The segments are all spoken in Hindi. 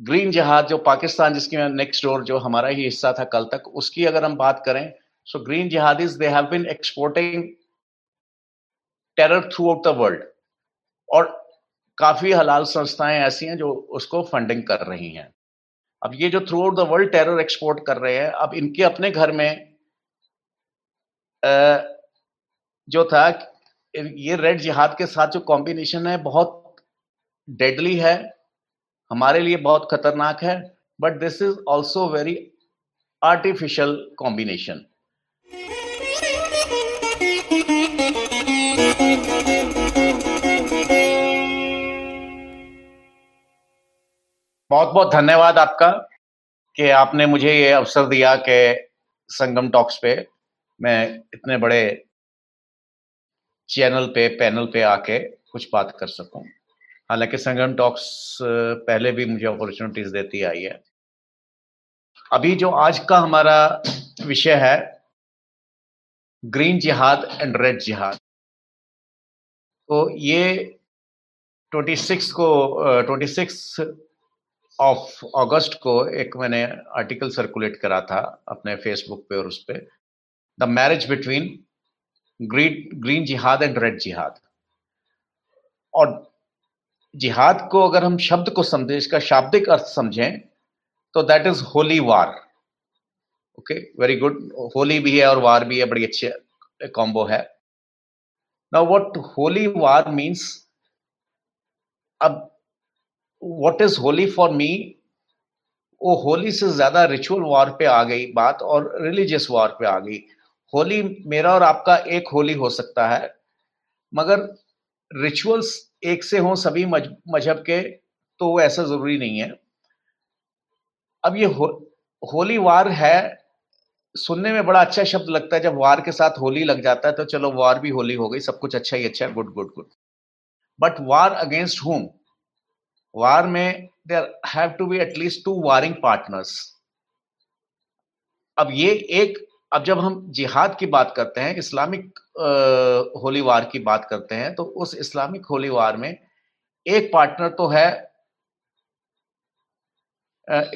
ग्रीन जहाज़, जो पाकिस्तान, जिसकी नेक्स्ट डोर जो हमारा ही हिस्सा था कल तक, उसकी अगर हम बात करें so green जहादिस they have been exporting terror throughout the world और काफ़ी हलाल संस्थाएँ ऐसी हैं जो उसको फंडिंग कर रही हैं। अब ये जो throughout the world terror export कर रहे हैं, अब इनके अपने घर में जो था, ये रेड जिहाद के साथ जो कॉम्बिनेशन है, बहुत डेडली है। हमारे लिए बहुत खतरनाक है but this is also very artificial combination बहुत बहुत धन्यवाद आपका कि आपने मुझे ये अवसर दिया कि संगम टॉक्स पे मैं इतने बड़े चैनल पे, पैनल पे आके कुछ बात कर सकूँ। हालाँकि संगम टॉक्स पहले भी मुझे अपॉर्चुनिटीज़ देती आई है। अभी जो आज का हमारा विषय है ग्रीन जिहाद एंड रेड जिहाद तो ये 26 को ट्वेंटी सिक्स ऑफ़ अगस्त को एक मैंने आर्टिकल सर्कुलेट करा था अपने फेसबुक पे और उस पर the marriage between green green जिहाद एंड रेड जिहाद और जिहाद को अगर हम शब्द को समझें इसका शाब्दिक अर्थ समझें तो that is holy war okay very good Holi भी है और वार भी है, बड़ी अच्छे कॉम्बो है। Now what holy war means अब what is holy for me वो होली से ज़्यादा रिचुअल वार पे आ गई बात और रिलीजियस वार पे आ गई। होली मेरा और आपका एक होली हो सकता है, मगर रिचुअल्स एक से हों सभी मज़हब के तो वो ऐसा ज़रूरी नहीं है। अब ये हो, होली वार है सुनने में बड़ा अच्छा शब्द लगता है जब वार के साथ होली लग जाता है तो चलो वार भी होली हो गई सब कुछ अच्छा ही अच्छा है good good good but war against whom war में there have to be at least two warring partners अब ये एक अब जब हम जिहाद की बात करते हैं, इस्लामिक होली वार की बात करते हैं तो उस इस्लामिक होली वार में एक पार्टनर तो है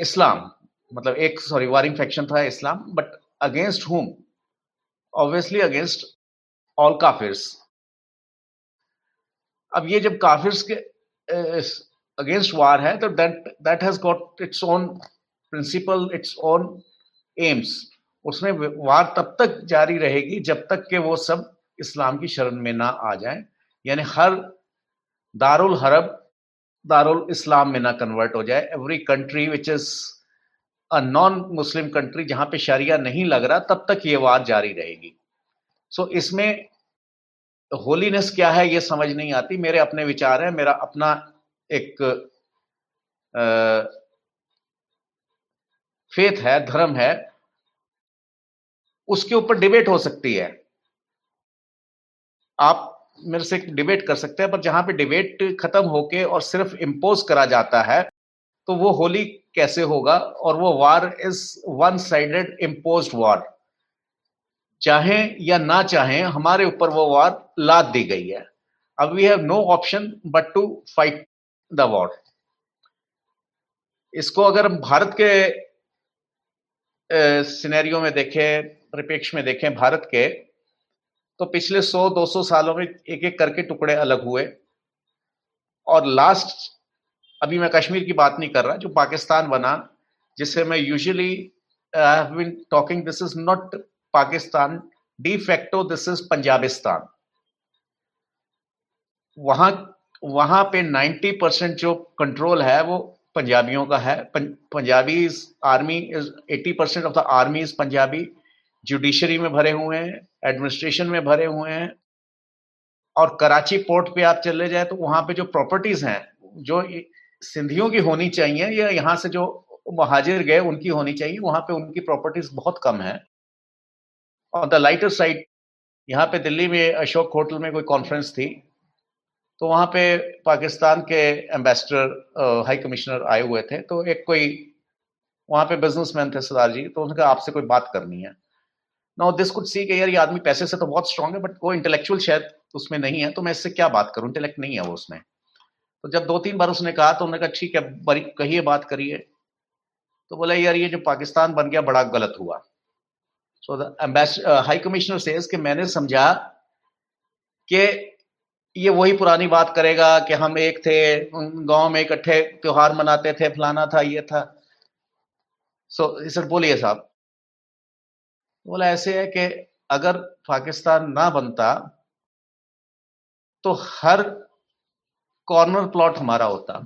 इस्लाम। मतलब एक, सॉरी वारिंग फैक्शन था इस्लाम, but against whom obviously against all kafirs. अब ये जब काफिर्स के अगेंस्ट वार है तो that that has got its own principle its own aims उसमें वार तब तक जारी रहेगी जब तक के वो सब इस्लाम की शरण में ना आ जाए। यानी हर दारुल हरब दारुल इस्लाम में ना कन्वर्ट हो जाए। Every country which is a non Muslim country जहाँ पे शरिया नहीं लग रहा तब तक ये वार जारी रहेगी। सो so, इसमें होलीनेस क्या है ये समझ नहीं आती। मेरे अपने विचार हैं मेरा अपना एक फेथ है धर्म है। उसके ऊपर डिबेट हो सकती है। आप मेरे से डिबेट कर सकते हैं, पर जहाँ पे डिबेट खत्म होके और सिर्फ़ इम्पोज करा जाता है तो वो होली कैसे होगा? और वो war is one sided impose war चाहे या ना चाहे, हमारे ऊपर वो वार लाद दी गई है। अब we have no option but to fight the war इसको अगर हम भारत के सिनेरियो में देखें परिप्रेक्ष्य में देखें भारत के तो पिछले 100-200 सालों में एक एक करके टुकड़े अलग हुए। और लास्ट अभी मैं कश्मीर की बात नहीं कर रहा, जो पाकिस्तान बना जिसे मैं usually I have been talking this is not Pakistan de facto this is Punjabistan. वहाँ वहाँ पे 90 परसेंट जो कंट्रोल है, वो पंजाबियों का है। Punjabi army is 80 percent of the army is Punjabi. Judiciary में भरे हुए हैं एडमिनिस्ट्रेशन में भरे हुए हैं, और कराची पोर्ट पे आप चले जाए तो वहाँ पे जो प्रॉपर्टीज़ हैं, जो सिंधियों की होनी चाहिए या यहाँ से जो महाजिर गए उनकी होनी चाहिए, वहाँ पे उनकी प्रॉपर्टीज़ बहुत कम है। ऑन द लाइटर साइड यहाँ पे दिल्ली में अशोक होटल में कोई कॉन्फ्रेंस थी तो वहाँ पे पाकिस्तान के एम्बेसडर हाई कमिश्नर आए हुए थे तो एक कोई, वहाँ पे बिजनेसमैन थे सरदार जी तो उनका आपसे कोई बात करनी है। नाउ दिस कुड सी कि यार ये आदमी पैसे से तो बहुत स्ट्रांग है बट वो इंटेलेक्चुअल शायद उसमें नहीं है तो मैं इससे क्या बात करूँ? इंटेलेक्ट नहीं है वो उसमें। तो जब दो तीन बार उसने कहा तो उन्होंने कहा ठीक है बड़ी कहिए बात करिए। तो बोला यार ये जो पाकिस्तान बन गया बड़ा गलत हुआ। So the high commissioner says कि मैंने समझा कि ये वही पुरानी बात करेगा कि हम एक थे गाँव में इकट्ठे त्योहार मनाते थे फलाना था ये था। सो so, सर बोलिए साहब। बोला ऐसे है कि अगर पाकिस्तान ना बनता तो हर कॉर्नर प्लॉट हमारा होता।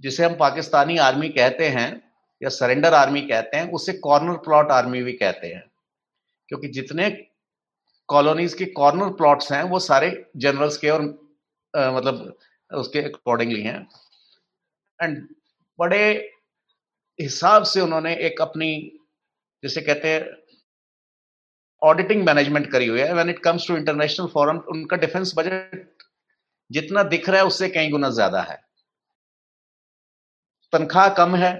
जिसे हम पाकिस्तानी आर्मी कहते हैं या सरेंडर आर्मी कहते हैं उसे कॉर्नर प्लॉट आर्मी भी कहते हैं। क्योंकि जितने कॉलोनीज के कॉर्नर प्लॉट्स हैं वो सारे जनरल्स के और आ, मतलब उसके अकॉर्डिंगली हैं। एंड बड़े हिसाब से उन्होंने एक अपनी जिसे कहते हैं ऑडिटिंग मैनेजमेंट करी हुई है. When it comes to international forum उनका डिफेंस बजट जितना दिख रहा है, उससे कई गुना ज़्यादा है। तनख्वाह कम है,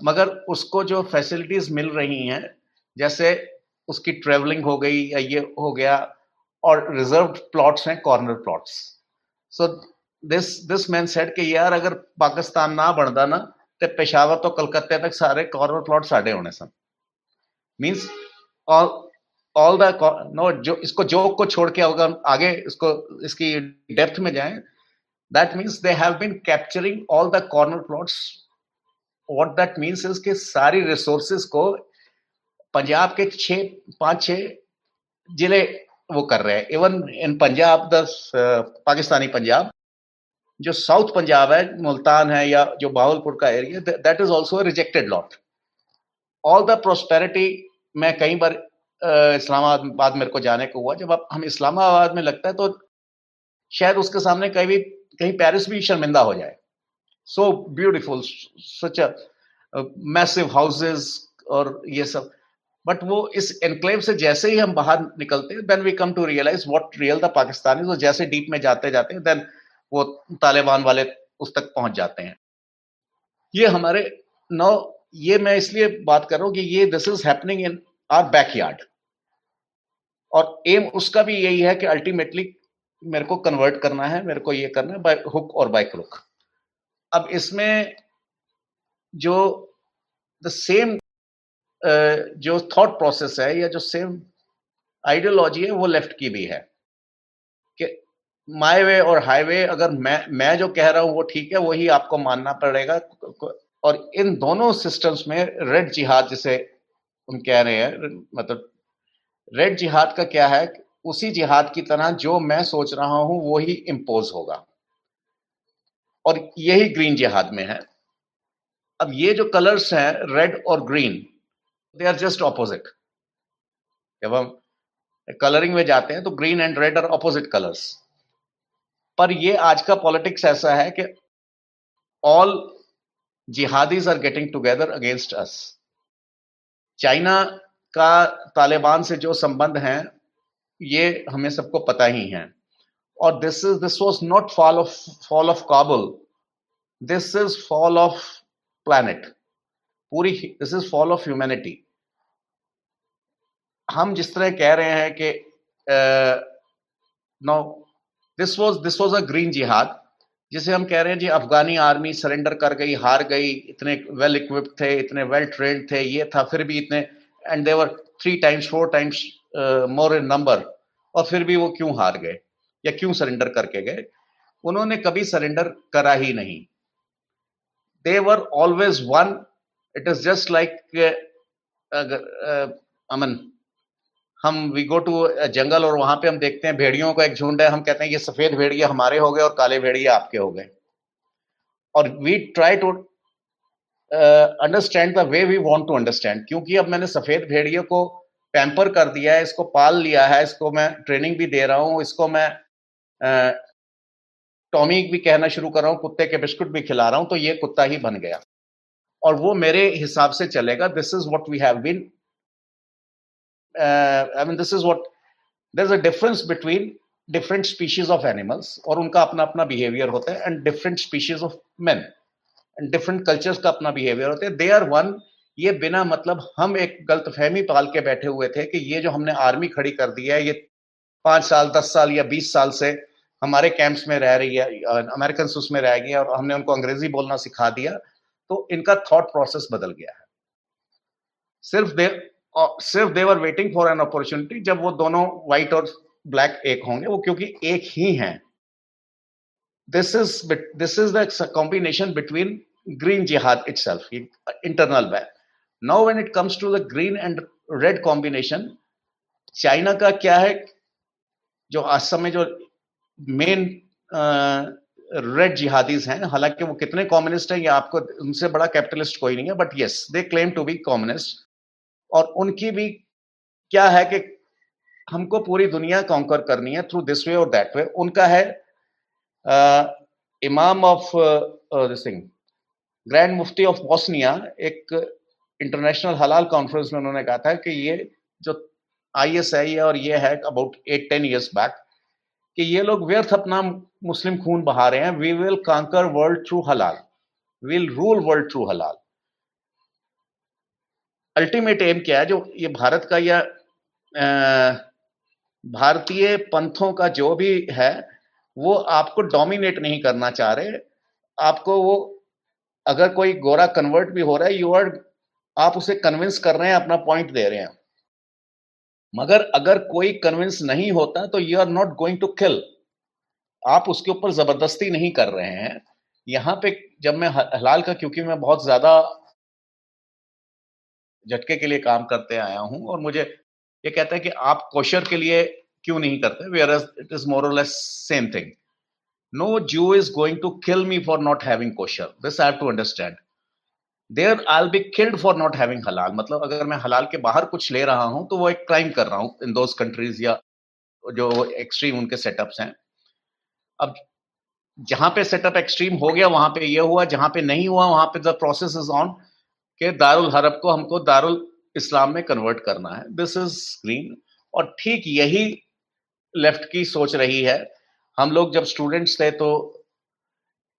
मगर उसको जो फैसिलिटीज़ मिल रही हैं, जैसे उसकी ट्रेवलिंग हो गई या ये हो गया, और रिज़र्व प्लॉट्स हैं corner plots so this this man said कि यार अगर पाकिस्तान ना बनता ना तो पेशावर तो कलकत्ते तक सारे कॉर्नर प्लॉट साढ़े होने सन। Means all all the no जो, इसको जोक को छोड़ के अगर आगे इसको, इसकी डेप्थ में जाए that means they have been capturing all the corner plots what that means is सारी रिसोर्सेज को पंजाब के छह, पाँच, छह ज़िले वो कर रहे हैं। Even in Punjab the Pakistani Punjab, जो साउथ पंजाब है, मुल्तान है या जो बावलपुर का area that is also rejected lot all the prosperity मैं कई बार इस्लामाबाद मेरे को जाने को हुआ, जब हम इस्लामाबाद में लगता है तो शायद उसके सामने कहीं भी, कहीं पेरिस भी शर्मिंदा हो जाए। So beautiful such massive houses और ये सब। बट वो इस एनक्लेव से जैसे ही हम बाहर निकलते हैं then we come to realise what real the Pakistani तो जैसे डीप में जाते जाते हैं देन वो तालिबान वाले उस तक पहुँच जाते हैं। ये हमारे नौ ये मैं इसलिए बात कर रहा हूँ कि ये this is happening in our backyard और एम उसका भी यही है कि अल्टीमेटली मेरे को कन्वर्ट करना है, मेरे को ये करना है बाय हुक और बाय क्रुक अब इसमें जो द सेम जो थॉट प्रोसेस है या जो सेम आइडियोलॉजी है, वो लेफ़्ट की भी है. कि माई वे और हाईवे अगर मैं मैं जो कह रहा हूँ वो ठीक है, वही आपको मानना पड़ेगा और इन दोनों सिस्टम्स में रेड जिहाद जिसे हम कह रहे हैं मतलब रेड जिहाद का क्या है, उसी जिहाद की तरह जो मैं सोच रहा हूँ, वो ही इम्पोज होगा। और यही ग्रीन जिहाद में है। अब ये जो कलर्स हैं रेड और green they are just opposite जब हम कलरिंग में जाते हैं तो green and red are opposite colours पर ये आज का पॉलिटिक्स ऐसा है कि all jihadis are getting together against us. China का तालिबान से जो संबंध हैं, ये हमें सबको पता ही है। और this is this was not fall of fall of Kabul this is fall of planet पूरी this is fall of humanity हम जिस तरह कह रहे हैं कि no this was this was a green जिहाद जिसे हम कह रहे हैं जी, अफगानी आर्मी सरेंडर कर गई, हार गई, इतने वेल इक्विप्ड थे, इतने वेल ट्रेंड थे, ये था, फिर भी इतने and they were three times four times more in number और फिर भी वो क्यों हार गए, या क्यों सरेंडर करके गए? उन्होंने कभी सरेंडर करा ही नहीं। They were always won it is just like अमन हम वी गो टू जंगल और वहाँ पे हम देखते हैं भेड़ियों का एक झुंड है। हम कहते हैं, ये सफ़ेद भेड़िया हमारे हो गए और काले भेड़िया आपके हो गए। और we try to understand the way we want to understand क्योंकि अब मैंने सफ़ेद भेड़िए को पैम्पर कर दिया है, इसको पाल लिया है, इसको मैं ट्रेनिंग भी दे रहा हूँ, इसको मैं टॉमी भी कहना शुरू कर रहा हूँ, कुत्ते के बिस्कुट भी खिला रहा हूँ तो ये कुत्ता ही बन गया। और वो मेरे हिसाब से चलेगा this is what we have been I mean this is what there is a difference between different species of animals और उनका अपना अपना बिहेवियर होता है and different species of man different cultures का अपना बिहेवियर होते हैं. दे आर वन ये बिना मतलब हम एक गलत फहमी पाल के बैठे हुए थे कि ये जो हमने आर्मी खड़ी कर दी है, ये पाँच साल, दस साल या बीस साल से हमारे कैंप्स में रह रही है अमेरिकन उसमें रह गई और हमने उनको अंग्रेज़ी बोलना सिखा दिया तो इनका थॉट प्रोसेस बदल गया है। सिर्फ़ दे सिर्फ़ they were waiting for an opportunity जब वो दोनों व्हाइट और ब्लैक एक होंगे, वो क्योंकि एक ही हैं। This is this is the combination between green jihad itself internal ban. Now when it comes to the green and red combination China का क्या है? जो आज समय जो मेन रेड जिहादीज हैं, हालाँकि वो कितने कम्युनिस्ट हैं, ये आपको उनसे बड़ा कैपिटलिस्ट कोई नहीं है but yes they claim to be communist और उनकी भी क्या है कि हमको पूरी दुनिया कॉन्कर करनी है थ्रू दिस वे और दैट वे उनका है आ, इमाम ऑफ़ सिंह ग्रैंड मुफ्ती ऑफ़ बॉस्निया एक इंटरनेशनल हलाल कॉन्फ्रेंस में उन्होंने कहा था कि ये जो आई एस आई है और ये है about eight ten years back कि ये लोग व्यर्थ अपना मुस्लिम खून बहा रहे हैं. We will conquer world through हलाल विल रूल वर्ल्ड थ्रू हलाल अल्टीमेट एम क्या है? जो ये भारत का या भारतीय पंथों का जो भी है, वो आपको डोमिनेट नहीं करना चाह रहे। आपको वो, अगर कोई गोरा कन्वर्ट भी हो रहा है यू आर आप उसे कन्विंस कर रहे हैं, अपना पॉइंट दे रहे हैं। मगर अगर कोई कन्विंस नहीं होता तो you are not going to kill आप उसके ऊपर ज़बरदस्ती नहीं कर रहे हैं। यहाँ पे जब मैं हलाल का, क्योंकि मैं बहुत ज़्यादा झटके के लिए काम करते आया हूँ और मुझे ये कहता है कि आप कोशर के लिए क्यों नहीं करते? Whereas it is more less same thing no Jew is going to kill me for not having kosher this I have to understand there I be killed for not having हलाल मतलब अगर मैं हलाल के बाहर कुछ ले रहा हूँ तो वो एक क्राइम कर रहा हूँ इन दोज कंट्रीज़ या जो एक्सट्रीम उनके सेटअप्स हैं। अब जहाँ पे सेटअप एक्सट्रीम हो गया, वहाँ पे ये हुआ, जहाँ पे नहीं हुआ, वहाँ पे द प्रोसेस इज़ ऑन के दारुल हरब को हमको दारुल इस्लाम में कन्वर्ट करना है। दिस इज़ ग्रीन और ठीक यही लेफ़्ट की सोच रही है। हम लोग जब स्टूडेंट्स थे तो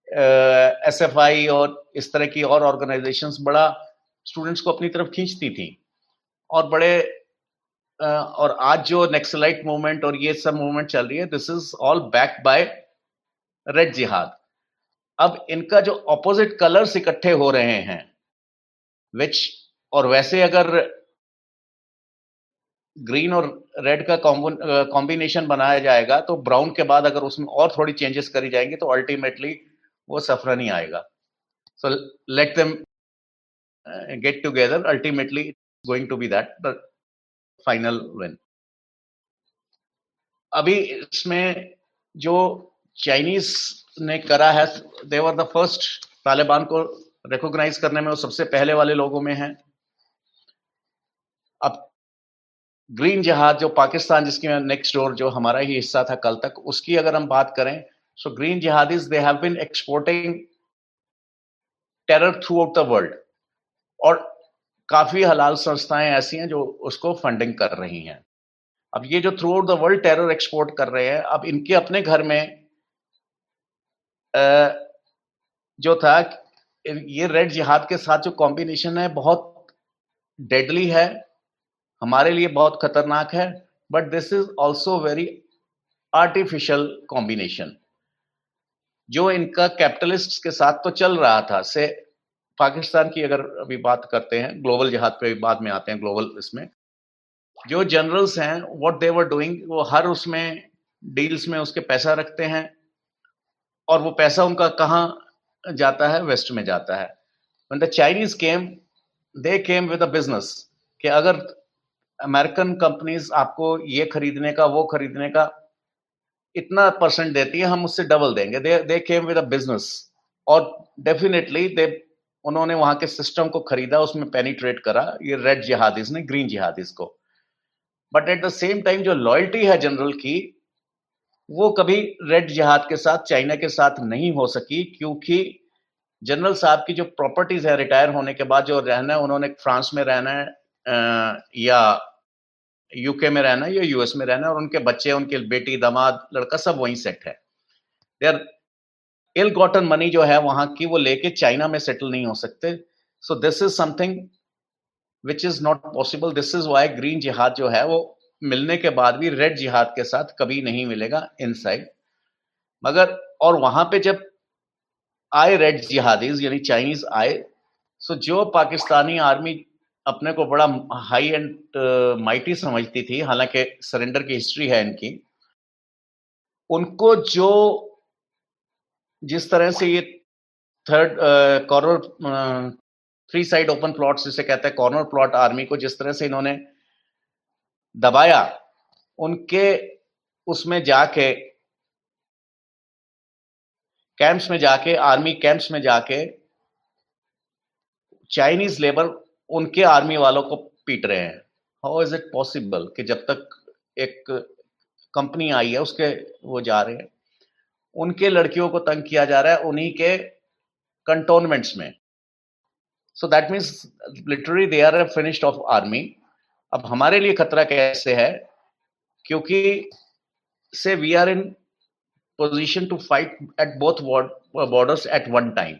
एस एफ़ आई और इस तरह की और ऑर्गेनाइजेशंस बड़ा स्टूडेंट्स को अपनी तरफ़ खींचती थी। और बड़े uh, और आज जो नेक्सलाइट मूवमेंट और ये सब मूवमेंट चल रही है this is all back by red जिहाद अब इनका जो ऑपोजिट कलर्स इकट्ठे हो रहे हैं विच और वैसे अगर ग्रीन और रेड का कॉम्बिनेशन बनाया जाएगा तो ब्राउन के बाद अगर उसमें और थोड़ी चेंजेस करी जाएँगी तो अल्टीमेटली वो सफरा नहीं आएगा। So let them get together ultimately going to be that the final win अभी इसमें जो चाइनीज़ ने करा है देवर द फ़र्स्ट तालिबान को रिकॉग्नाइज करने में वो सबसे पहले वाले लोगों में है। अब ग्रीन जहाज़ जो पाकिस्तान जिसकी नेक्स्ट डोर जो हमारा ही हिस्सा था कल तक, उसकी अगर हम बात करें so green jihadis they have been exporting terror throughout the world और काफ़ी हलाल संस्थाएँ ऐसी हैं जो उसको फंडिंग कर रही हैं। अब ये जो throughout the world terror export कर रहे हैं, अब इनके अपने घर में जो था ये रेड जिहाद के साथ जो कॉम्बिनेशन है, बहुत डेडली है, हमारे लिए बहुत खतरनाक है but this is also very artificial combination जो इनका कैपिटलिस्ट के साथ तो चल रहा था, से पाकिस्तान की अगर अभी बात करते हैं ग्लोबल जिहाद पे बाद में आते हैं ग्लोबल इसमें, जो जनरल्स हैं व्हाट दे वर डूइंग वो हर उसमें डील्स में उसके पैसा रखते हैं, और वो पैसा उनका कहाँ जाता है वेस्ट में जाता है। When the Chinese came, they came with a business कि अगर अमेरिकन कंपनीज़ आपको ये खरीदने का वो खरीदने का इतना परसेंट देती है हम उससे डबल देंगे। They they came with a business और डेफिनेटली दे उन्होंने वहाँ के सिस्टम को खरीदा उसमें पेनिट्रेट करा ये रेड जिहादीज ने ग्रीन जिहादीज को। But at the same time जो लॉयल्टी है जनरल की वो कभी रेड जिहाद के साथ चाइना के साथ नहीं हो सकी, क्योंकि जनरल साहब की जो प्रॉपर्टीज़ है रिटायर होने के बाद जो रहना है, उन्होंने फ्रांस में रहना है या यूके में रहना है, या यूएस में रहना है, और उनके बच्चे, उनके बेटी, दामाद, लड़का सब वहीं सेट है। देर इल गॉटन मनी जो है वहाँ की, वो लेके चाइना में सेटल नहीं हो सकते। So this is something which is not possible this is why green jihad जो है, वो मिलने के बाद भी रेड जिहाद के साथ कभी नहीं मिलेगा इनसाइड मगर, और वहाँ पे जब आए रेड जिहादीज यानी चाइनीज़ आए सो जो पाकिस्तानी आर्मी अपने को बड़ा हाई एंड माइटी समझती थी, हालाँकि सरेंडर की हिस्ट्री है इनकी, उनको जो जिस तरह से ये third corner three side open plot जिसे कहते हैं कॉर्नर प्लॉट आर्मी को, जिस तरह से इन्होंने दबाया, उनके उसमें जाके, कैंप्स में जाके, आर्मी कैंप्स में जाके, चाइनीज़ लेबर उनके आर्मी वालों को पीट रहे हैं। हाउ इज़ इट पॉसिबल कि जब तक एक कंपनी आई है, उसके वो जा रहे हैं? उनके लड़कियों को तंग किया जा रहा है उन्हीं के कंटोनमेंट्स में। So that means literally they are finished off army अब हमारे लिए खतरा कैसे है? क्योंकि say we are in position to fight at both borders at one time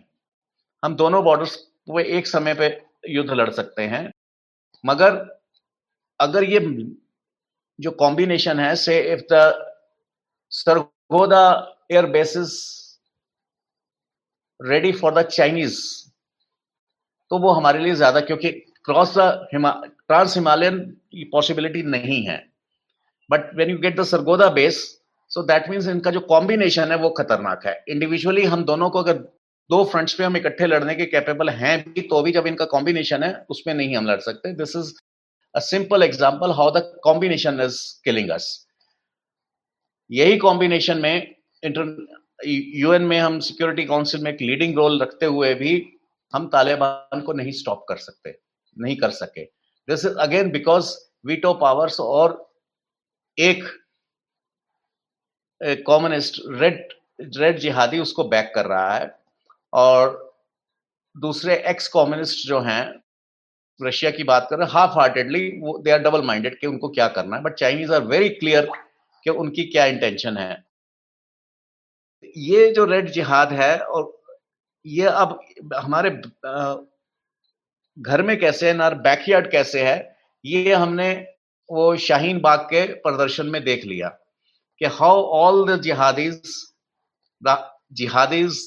हम दोनों बॉर्डर्स वो एक समय पे युद्ध लड़ सकते हैं। मगर अगर ये जो कॉम्बिनेशन है, say if the Sargodha air bases ready for the Chinese तो वो हमारे लिए ज़्यादा, क्योंकि क्रॉस द ट्रांस हिमालयन की पॉसिबिलिटी नहीं है. But when you get the Sargodha base so that means इनका जो कॉम्बिनेशन है वो खतरनाक है. इंडिविजुअली हम दोनों को अगर दो फ्रंट्स पे हम इकट्ठे लड़ने के कैपेबल हैं भी तो भी जब इनका कॉम्बिनेशन है, उसमें नहीं हम लड़ सकते. This is a simple example how the combination is killing us यही कॉम्बिनेशन में इंटर यूएन में हम सिक्योरिटी काउंसिल में एक लीडिंग रोल रखते हुए भी हम तालिबान को नहीं स्टॉप कर सकते, नहीं कर सके. This is again because veto powers और एक कॉम्युनिस्ट रेड रेड जिहादी उसको बैक कर रहा है और दूसरे एक्स कम्युनिस्ट जो हैं रशिया की बात कर रहे हैं हाफ़ हार्टेडली वो दे आर डबल माइंडेड कि उनको क्या करना है but Chinese are very clear कि उनकी क्या इंटेंशन है ये जो रेड जिहाद है और ये अब हमारे घर में कैसे है ना बैकयार्ड कैसे है, ये हमने वो शाहीन बाग के प्रदर्शन में देख लिया कि how all the jihadis the jihadis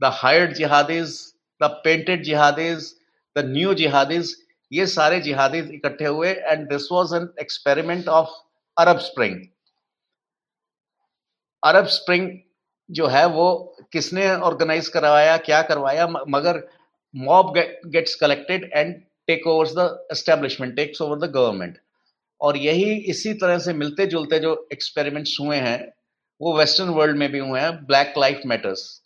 the hired jihadis the painted jihadis the new jihadis ये सारे जिहादीज इकट्ठे हुए and this was an experiment of Arab spring Arab spring जो है, वो किसने ऑर्गेनाइज करवाया, क्या करवाया मगर mob gets collected and take over the establishment takes over the government और यही इसी तरह से मिलते जुलते जो एक्सपेरिमेंट्स हुए हैं, वो वेस्टर्न वर्ल्ड में भी हुए हैं black life matters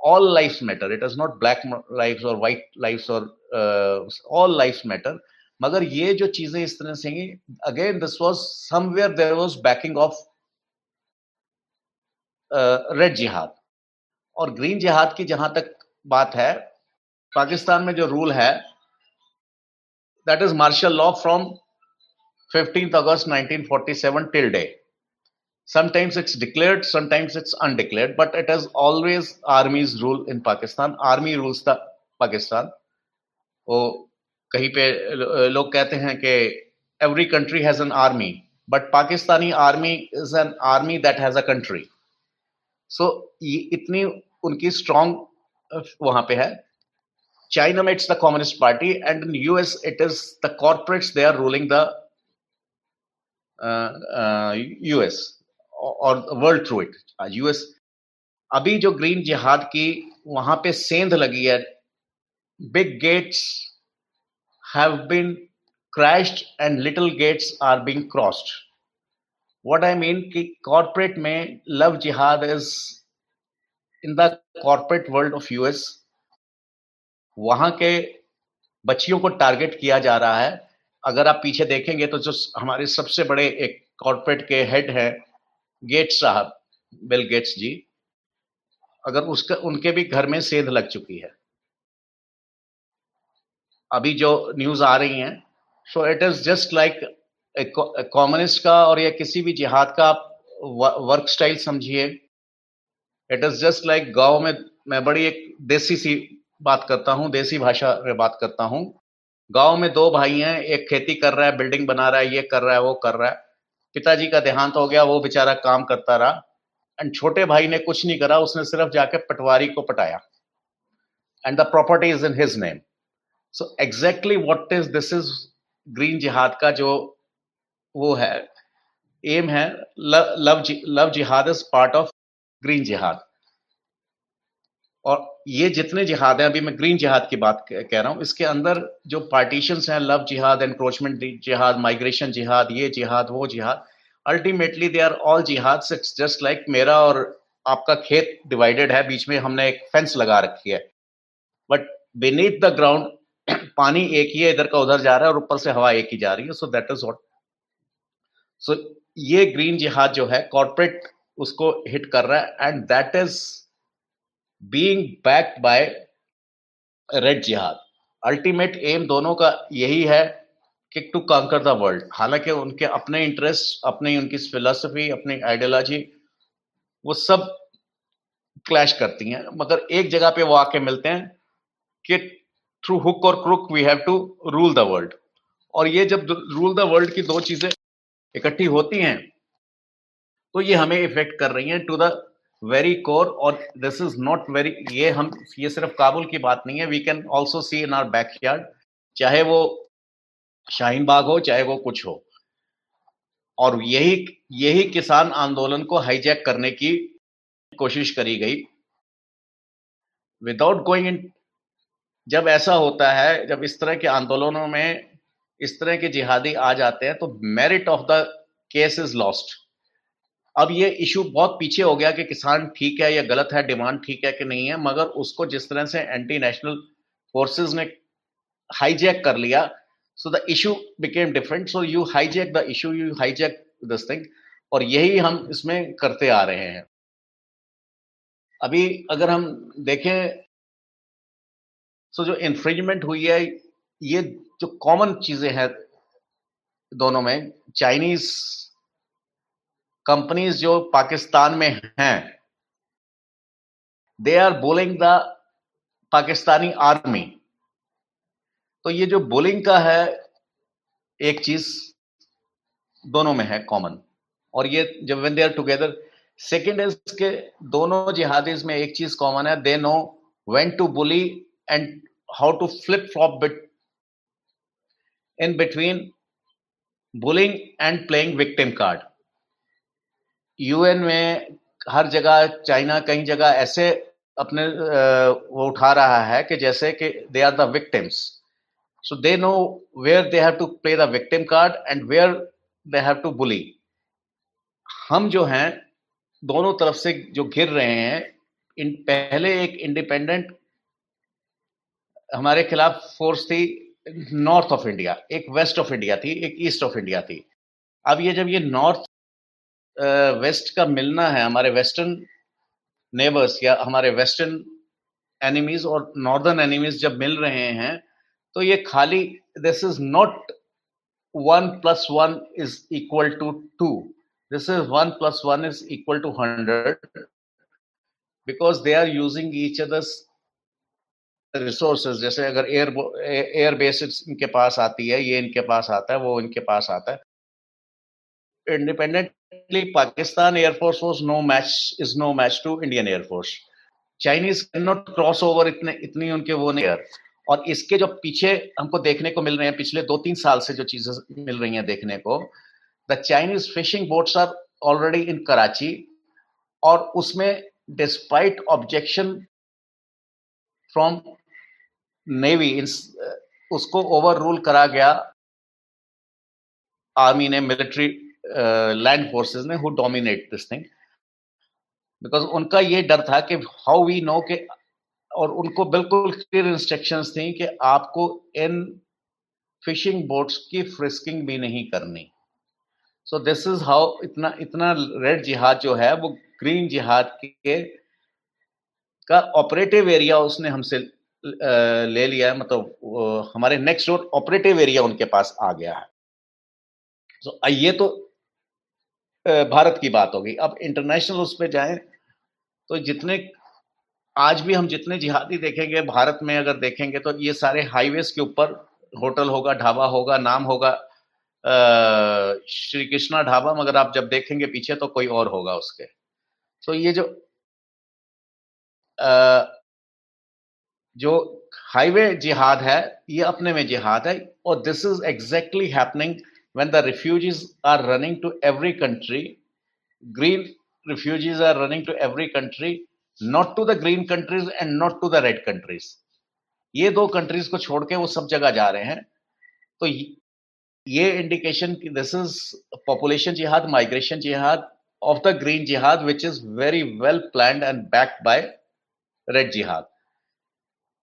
all life matter it is not black life और white लाइफ और all lives matter. मगर ये जो चीज़ें इस तरह से again this was somewhere there was backing of red jihad और ग्रीन जिहाद की जहाँ तक बात है पाकिस्तान में जो रूल है that is martial law from fifteenth August nineteen forty seven till day sometimes it's declared sometimes it's undeclared but it is always army's rule in Pakistan army rules था पाकिस्तान वो कहीं पे लोग कहते हैं कि every country has an army but Pakistani army is an army that has a country so इतनी उनकी स्ट्रॉन्ग वहाँ पे है। China it's the Communist Party, and in US it is the corporates they are ruling the uh, uh, US. और वर्ल्ड थ्रू इट यूएस अभी जो ग्रीन जिहाद की वहाँ पे सेंध लगी है big gates have been crashed and little gates are being crossed what I mean कि कॉर्पोरेट में love jihad is in the corporate world of US वहाँ के बच्चियों को टारगेट किया जा रहा है। अगर आप पीछे देखेंगे तो जो हमारे सबसे बड़े एक कॉर्पोरेट के हेड है गेट्स साहब बिल गेट्स जी, अगर उसका, उनके भी घर में सेध लग चुकी है। अभी जो न्यूज़ आ रही हैं so it is just like communist का और या किसी भी जिहाद का आप वर्क स्टाइल समझिए। इट इज़ जस्ट लाइक गाँव में, मैं बड़ी एक देसी सी बात करता हूँ, देसी भाषा में बात करता हूँ। गाँव में दो भाई हैं, एक खेती कर रहा है बिल्डिंग बना रहा है, ये कर रहा है, वो कर रहा है। पिताजी का देहांत हो गया, वो बेचारा काम करता रहा। एंड छोटे भाई ने कुछ नहीं करा, उसने सिर्फ़ जाके पटवारी को पटाया। And the property is in his name so exactly what is this is green jihad का जो वो है। एम है love love jihad is part of green jihad और ये जितने जिहाद हैं, अभी मैं ग्रीन जिहाद की बात कह रहा हूँ, इसके अंदर जो पार्टीशन हैं लव जिहाद एनक्रोचमेंट जिहाद माइग्रेशन जिहाद, ये जिहाद, वो जिहाद ultimately they are all jihad just like मेरा और आपका खेत डिवाइडेड है, बीच में हमने एक फेंस लगा रखी है। बट बीनीथ द ग्राउंड पानी एक ही है, इधर का उधर जा रहा है और ऊपर से हवा एक ही जा रही है। So that is what so ये ग्रीन जिहाद जो है कॉर्पोरेट उसको हिट कर रहा है। And that is being backed by red jihad ultimate aim दोनों का यही है कि टू कांकर द वर्ल्ड हालाँकि उनके अपने इंटरेस्ट अपनी उनकी फिलोसफी अपनी आइडियोलॉजी वो सब क्लैश करती हैं। मगर एक जगह पे वो आके मिलते हैं कि थ्रू हुक और crook we have to rule the world और ये जब रूल द वर्ल्ड की दो चीज़ें इकट्ठी होती हैं तो ये हमें इफ़ेक्ट कर रही हैं टू द वेरी कोर और दिस इज़ नॉट वेरी ये हम, ये सिर्फ़ काबुल की बात नहीं है। We can also see in our backyard चाहे वो शाहीन बाग हो, चाहे वो कुछ हो। और यही यही किसान आंदोलन को हाईजैक करने की कोशिश करी गई। विदाउट गोइंग इन जब ऐसा होता है, जब इस तरह के आंदोलनों में इस तरह के जिहादी आ जाते हैं तो merit of the case is lost अब ये इशू बहुत पीछे हो गया कि किसान ठीक है या गलत है डिमांड ठीक है कि नहीं है, मगर उसको जिस तरह से एंटी नेशनल फोर्सेस ने हाईजैक कर लिया so the issue became different so you hijack the issue you hijack this thing और यही हम इसमें करते आ रहे हैं। अभी अगर हम देखें सो जो इन्फ्रिजमेंट हुई है, ये जो कॉमन चीज़ें हैं दोनों में चाइनीज़ कंपनीज़ जो पाकिस्तान में हैं they are bowling the Pakistani army तो ये जो बोलिंग का है, एक चीज़ दोनों में है कॉमन और ये जब when they are together second is के दोनों जिहादीज में एक चीज़ कॉमन है they know when to bully and how to flip flop bit in between bullying and playing victim card UN में हर जगह, चाइना कई जगह ऐसे अपने वो उठा रहा है कि जैसे कि they are the victims so they know where they have to play the victim card and where they have to bully हम जो हैं, दोनों तरफ़ से जो घिर रहे हैं, इन पहले एक इंडिपेंडेंट हमारे खिलाफ फोर्स थी नॉर्थ ऑफ़ इंडिया एक वेस्ट ऑफ़ इंडिया थी, एक ईस्ट ऑफ़ इंडिया थी। अब ये जब ये नॉर्थ वेस्ट का मिलना है हमारे वेस्टर्न नेबर्स या हमारे वेस्टर्न एनिमीज और नॉर्दर्न एनिमीज जब मिल रहे हैं तो ये खाली this is not one plus one is equal to two this is one plus one is equal to hundred because they are using each others resources जैसे अगर एयर एयर बेस इनके पास आती है, ये इनके पास आता है, वो इनके पास आता है। Independently pakistan air force was no match, is no match to indian air force. Chinese can not cross over इतने, इतनी उनके वो नहीं और इसके जो पीछे हमको देखने को मिल रहे हैं, पिछले दो तीन साल से जो चीज़ें मिल रही हैं देखने को the Chinese fishing boats are already in Karachi और उसमें डिस्पाइट ऑब्जेक्शन फ्रॉम नेवी उसको ओवर रूल करा गया। आर्मी ने मिलिट्री लैंड फोर्सेस ने who dominate this thing because उनका ये डर था कि हाउ वी नो के और उनको बिल्कुल क्लियर इंस्ट्रक्शंस थी कि आपको इन फिशिंग बोट्स की फ्रिस्किंग भी नहीं करनी। सो दिस इज़ हाउ इतना इतना रेड जिहाद जो है वो ग्रीन जिहाद के का ऑपरेटिव एरिया उसने हमसे ले लिया है। मतलब हमारे नेक्स्ट डोर ऑपरेटिव एरिया उनके पास आ गया है। So, ये तो भारत की बात होगी। अब इंटरनेशनल उस पर जाए तो जितने आज भी हम जितने जिहादी देखेंगे भारत में अगर देखेंगे तो ये सारे हाईवेज के ऊपर होटल होगा ढाबा होगा नाम होगा श्री कृष्णा ढाबा मगर आप जब देखेंगे पीछे तो कोई और होगा उसके। तो ये जो आ, जो हाईवे जिहाद है ये अपने में जिहाद है और this is exactly happening when the refugees are running to every country green refugees are running to every country not to the green countries and not to the red countries ये दो कंट्रीज़ को छोड़ के वो सब जगह जा रहे हैं। तो ये इंडिकेशन कि this is population jihad migration jihad of the green jihad which is very well plan and backed by red jihad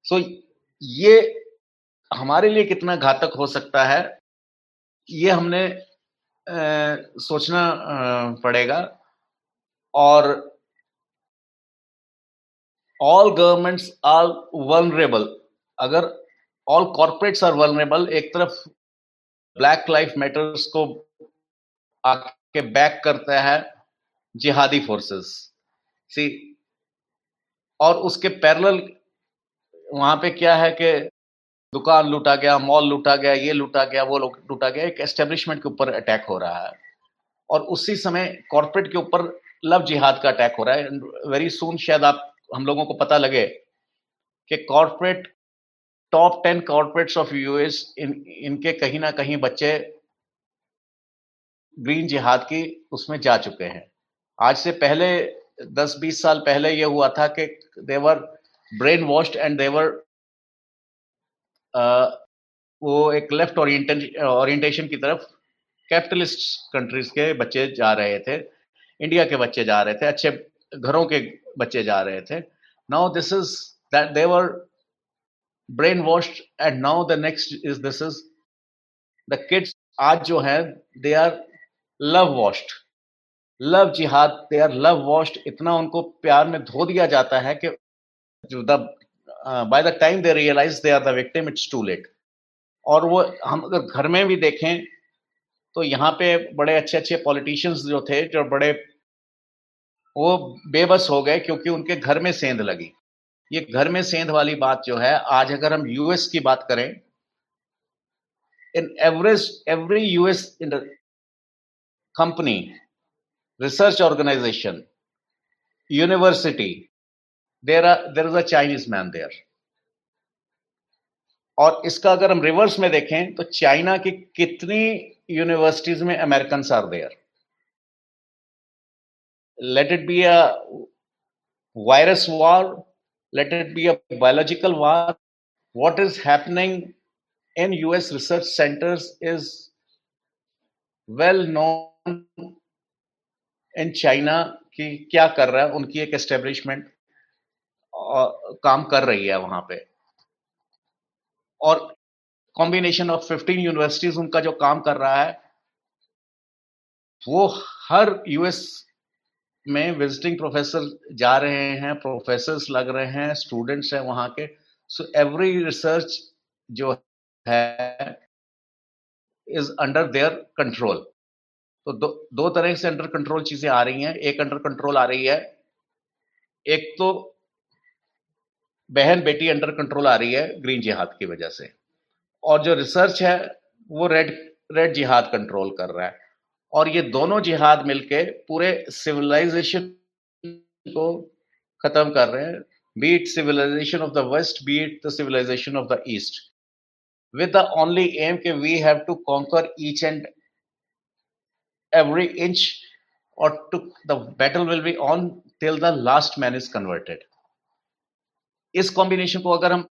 so ये हमारे लिए कितना घातक हो सकता है? ये हमने आ, सोचना आ, पड़ेगा। और ऑल गवर्नमेंट्स आर वनरेबल अगर ऑल कॉर्पोरेट्स आर वनरेबल एक तरफ़ ब्लैक लाइफ मैटर्स को आके बैक करता है जिहादी फोर्सेस सी और उसके पैरेलल वहाँ पे क्या है कि दुकान लूटा गया, मॉल लूटा गया, ये लूटा गया, वो लूटा गया, एक एस्टेब्लिशमेंट के ऊपर अटैक हो रहा है। और उसी समय कॉरपोरेट के ऊपर लव जिहाद का अटैक हो रहा है। वेरी सुन शायद आप, हम लोगों को पता लगे कि corporate top ten corporates of US in, इनके कहीं ना कहीं बच्चे ग्रीन जिहाद की उसमें जा चुके हैं। आज से पहले 10-20 साल पहले ये हुआ था कि they were brainwashed and they were वो एक लेफ़्ट ओरिएंटेशन की तरफ़ कैपिटलिस्ट कंट्रीज़ के बच्चे जा रहे थे इंडिया के बच्चे जा रहे थे, अच्छे घरों के बच्चे जा रहे थे। Now this is that they were brainwashed and now the next is this is the kids आज जो है they are love washed love jihad they are love washed इतना उनको प्यार में धो दिया जाता है कि जो the by the time they realise they are the victim it's too late और वो हम अगर घर में भी देखें तो यहाँ पे बड़े अच्छे अच्छे पॉलिटिशियंस जो थे, जो बड़े वो बेबस हो गए क्योंकि उनके घर में सेंध लगी। ये घर में सेंध वाली बात जो है, आज अगर हम यूएस की बात करें in average every US company research organisation university there are there is a Chinese man there और इसका अगर हम रिवर्स में देखें तो चाइना की कितनी यूनिवर्सिटीज में American are there let it be a virus war let it be a biological war. What is happening in US research centers is well known in China कि क्या कर रहा है, उनकी एक एस्टेब्लिशमेंट काम कर रही है वहाँ पे। और कॉम्बिनेशन ऑफ़ 15 यूनिवर्सिटीज उनका जो काम कर रहा है, वो हर यूएस में विजिटिंग प्रोफेसर जा रहे हैं प्रोफेसर्स लग रहे हैं स्टूडेंट्स हैं वहाँ के। सो एवरी रिसर्च जो है इज़ अंडर देयर कंट्रोल तो दो दो तरह से अंडर कंट्रोल चीज़ें आ रही हैं। एक अंडर कंट्रोल आ रही है, एक तो बहन बेटी अंडर कंट्रोल आ रही है ग्रीन जिहाद की वजह से। और जो रिसर्च है, वो रेड रेड जिहाद कंट्रोल कर रहा है। और ये दोनों जिहाद मिलके पूरे सिविलाइजेशन को खत्म कर रहे हैं। Beat civilisation of the west beat the civilisation of the east with the only aim that we have to conquer each and every inch or to the battle will be on till the last man is converted इस कॉम्बिनेशन को अगर हम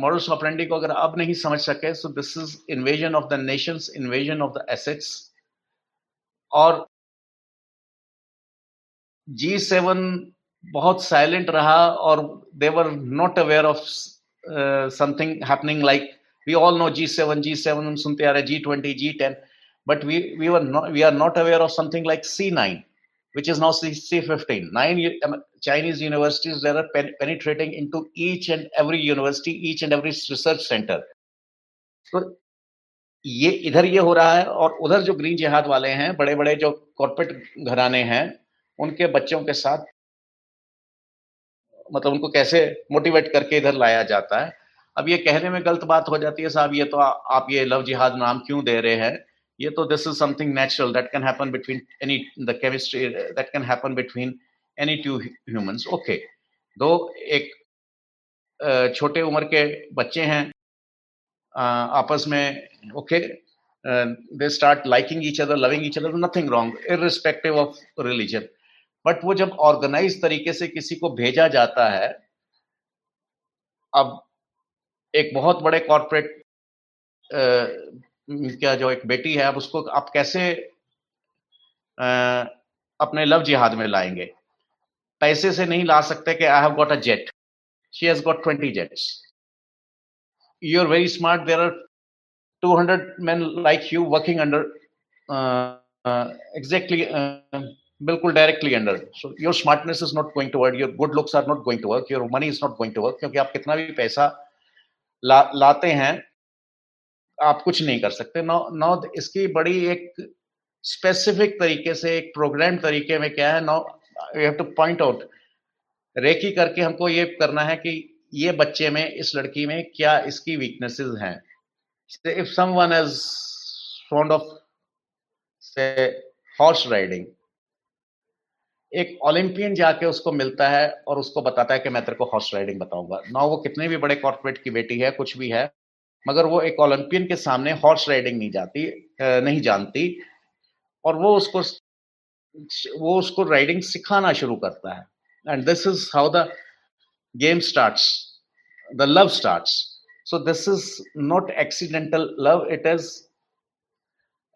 मॉडल्स ऑपरेंडी को अगर अब नहीं समझ सके so this is invasion of the nations invasion of the assets और जी सेवन बहुत साइलेंट रहा और they were not aware of something happening like we all know G seven G seven हम सुनते आ रहे G twenty G ten but we we were not we are not aware of something like C9, which is now C, C15. Nine um, Chinese universities that are pen, penetrating into each and every university, each and every research center. So ये इधर ये हो रहा है और उधर जो ग्रीन जिहाद वाले हैं बड़े बड़े जो कॉर्पोरेट घराने हैं उनके बच्चों के साथ मतलब उनको कैसे मोटिवेट करके इधर लाया जाता है अब ये कहने में गलत बात हो जाती है साहब ये तो आ, आप ये लव जिहाद नाम क्यों दे रहे हैं ये तो this is something natural that can happen between any the chemistry that can happen between any two humans okay दो एक छोटे उम्र के बच्चे हैं आपस में okay they start liking each other loving each other nothing wrong irrespective of religion but वो जब ऑर्गेनाइज तरीके से किसी को भेजा जाता है, अब एक बहुत बड़े कॉरपोरेट क्या जो एक बेटी है अब उसको आप कैसे आ, अपने लव जिहाद में लाएँगे? पैसे से नहीं ला सकते कि I have got a jet she has got twenty jets you are very smart there are two hundred man like you working under exactly बिल्कुल directly under so your smartness is not going to work your good looks are not going to work your money is not going to work क्योंकि आप कितना भी पैसा ला, लाते हैं आप कुछ नहीं कर सकते। नौ नौ, इसकी बड़ी एक स्पेसिफिक तरीके से, एक प्रोग्राम तरीके में क्या है, now you have to point out recce करके हमको ये करना है कि ये बच्चे में, इस लड़की में क्या इसकी वीकनेसेस हैं। If someone is fond of से हॉर्स राइडिंग एक ओलंपियन जाके उसको मिलता है और उसको बताता है कि मैं तेरे को हॉर्स राइडिंग बताऊँगा। ना, वो कितने भी बड़े कॉर्पोरेट की बेटी है, कुछ भी है मगर वो एक ओलंपियन के सामने हॉर्स राइडिंग नहीं जाती नहीं जानती। और वो उसको वो उसको राइडिंग सिखाना शुरू करता है। And this is how the game starts the love starts so this is not accidental love it is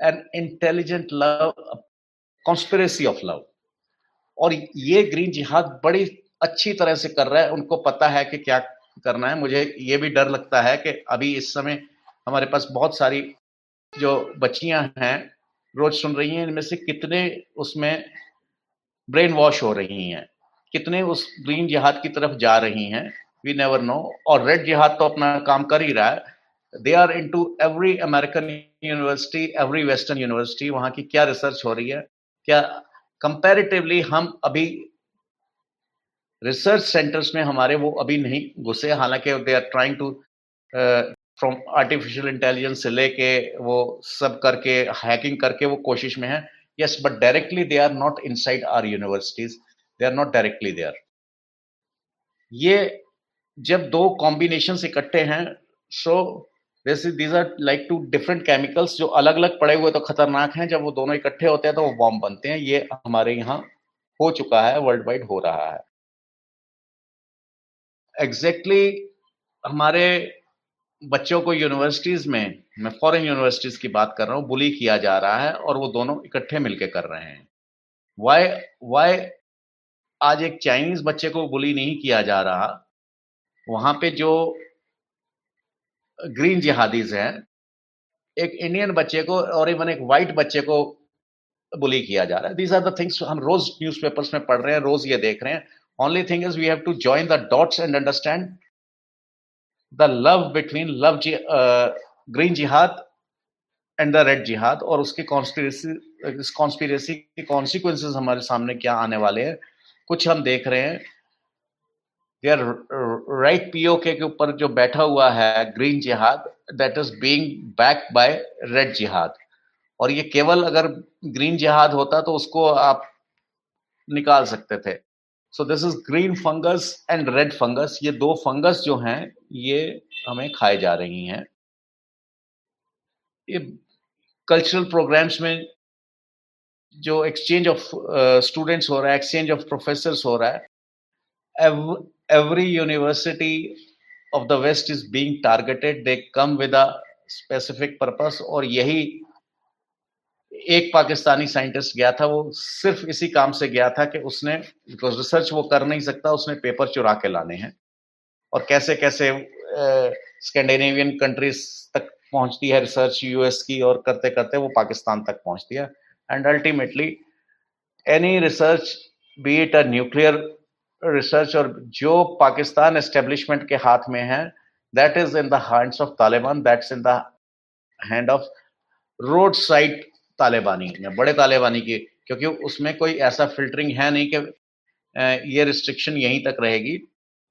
an intelligent love conspiracy of love और ये ग्रीन जिहाद बड़ी अच्छी तरह से कर रहा है। उनको पता है कि क्या करना है। मुझे ये भी डर लगता है कि अभी इस समय हमारे पास बहुत सारी जो बच्चियाँ हैं, रोज सुन रही हैं, इनमें से कितने उसमें ब्रेन वॉश हो रही हैं? कितने उस ग्रीन जिहाद की तरफ़ जा रही हैं? वी नेवर नो और रेड जिहाद तो अपना काम कर ही रहा है। They are into every American university every western university वहाँ की क्या रिसर्च हो रही है? क्या कंपैरेटिवली हम अभी रिसर्च सेंटर्स में हमारे वो अभी नहीं घुसे, हालाँकि they are trying to from artificial intelligence से लेके वो सब करके हैकिंग करके वो कोशिश में है। Yes but directly they are not inside our universities they are not directly they are ये जब दो कॉम्बिनेशन इकट्ठे हैं सो जैसे these are like two different chemicals जो अलग अलग पड़े हुए तो खतरनाक हैं। जब वो दोनों इकट्ठे होते हैं तो वो बॉम्ब बनते हैं। ये हमारे यहाँ हो चुका है वर्ल्ड वाइड हो रहा है। एग्जैक्टली exactly हमारे बच्चों को यूनिवर्सिटीज में, मैं फॉरेन यूनिवर्सिटीज की बात कर रहा हूँ बुली किया जा रहा है और वो दोनों इकट्ठे मिलके कर रहे हैं। वाई वाई आज एक चाइनीज़ बच्चे को बुली नहीं किया जा रहा? वहाँ पे जो ग्रीन जिहादीज हैं, एक इंडियन बच्चे को और इवन एक वाइट बच्चे को बुली किया जा रहा है। दीज आर द थिंग्स हम रोज न्यूज़पेपर्स में पढ़ रहे हैं, रोज ये देख रहे हैं। Only thing is we have to join the dots and understand the love between love green जिहाद एंड द रेड जिहाद और उसकी कॉन्स्पिरेसी इस कॉन्स्पिरेसी के कॉन्सिक्वेंसेज हमारे सामने क्या आने वाले हैं? कुछ हम देख रहे हैं। देयर राइट पीओके के ऊपर जो बैठा हुआ है ग्रीन जिहाद that is being back by red जिहाद और ये केवल अगर ग्रीन जिहाद होता तो उसको आप निकाल सकते थे। So this is green fungus and red fungus ये दो फंगस जो हैं, ये हमें खाए जा रही हैं। ये कल्चरल प्रोग्राम्स में जो एक्सचेंज ऑफ़ स्टूडेंट्स हो रहा है एक्सचेंज ऑफ़ प्रोफेसर हो रहा है every university of the west is being targeted. They come with a purpose और यही एक पाकिस्तानी साइंटिस्ट गया था, वो सिर्फ़ इसी काम से गया था कि उसने बिकॉज़ रिसर्च वो कर नहीं सकता, उसने पेपर चुरा के लाने हैं। और कैसे कैसे स्कैंडिनेवियन कंट्रीज़ तक पहुँचती है रिसर्च यूएस की, और करते करते वो पाकिस्तान तक पहुँचती है। And ultimately any research be it a nuclear research और जो पाकिस्तान एस्टेब्लिशमेंट के हाथ में है that is in the hands of Taliban that's in the hand of road side तालिबानी, या बड़े तालिबानी की, क्योंकि उसमें कोई ऐसा फिल्टरिंग है नहीं कि ये रिस्ट्रिक्शन यहीं तक रहेगी।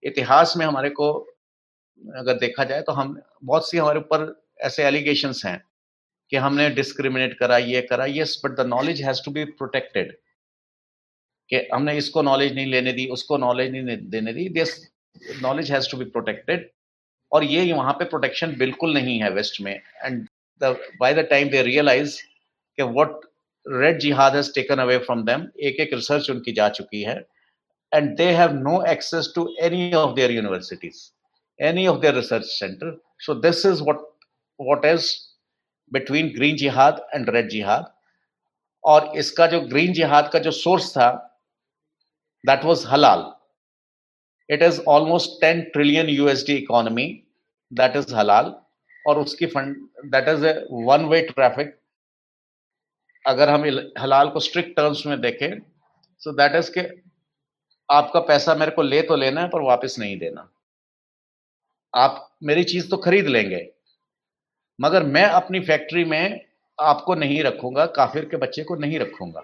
इतिहास में हमारे को, अगर देखा जाए तो हम, बहुत सी हमारे ऊपर ऐसे एलिगेशन हैं कि हमने डिस्क्रिमिनेट करा, ये करा yes but the knowledge has to be protected कि हमने इसको नॉलेज नहीं लेने दी, उसको नॉलेज नहीं देने दी this knowledge has to be protected और ये वहाँ पे प्रोटेक्शन बिल्कुल नहीं है वेस्ट में and by the time they realise कि व्हाट रेड जिहाद has taken away from them एक एक रिसर्च उनकी जा चुकी है and they have no access to any of their universities any of their research centre so this is what what is between green जिहाद एंड रेड जिहाद और इसका जो ग्रीन जिहाद का जो सोर्स था दैट वाज हलाल it is almost 10 trillion USD economy that is हलाल और उसकी fund that is a one way traffic अगर हम हलाल को स्ट्रिक्ट टर्म्स में देखें सो दैट इज़ के आपका पैसा मेरे को ले तो लेना है पर वापस नहीं देना। आप मेरी चीज़ तो खरीद लेंगे मगर मैं अपनी फैक्ट्री में आपको नहीं रखूँगा काफिर के बच्चे को नहीं रखूँगा।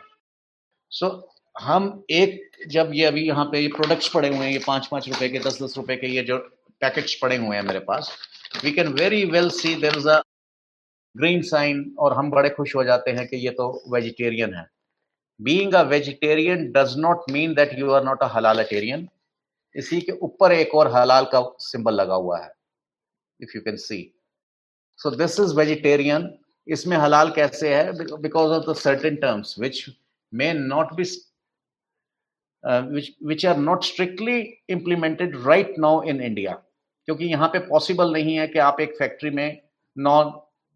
सो so, हम एक जब ये अभी यहाँ पे ये प्रोडक्ट्स पड़े हुए हैं ये पाँच पाँच रुपए के दस दस रुपए के ये जो पैकेट्स पड़े हुए हैं मेरे पास we can very well see there is a green sign और हम बड़े खुश हो जाते हैं कि ये तो वेजिटेरियन है। Being a vegetarian does not mean that you are not a halaltarian इसी के ऊपर एक और हलाल का सिंबल लगा हुआ है if you can see so this is vegetarian इसमें हलाल कैसे है? Because of the certain terms which may not be which are not strictly implemented right now in India क्योंकि यहाँ पे पॉसिबल नहीं है कि आप एक फैक्ट्री में नॉन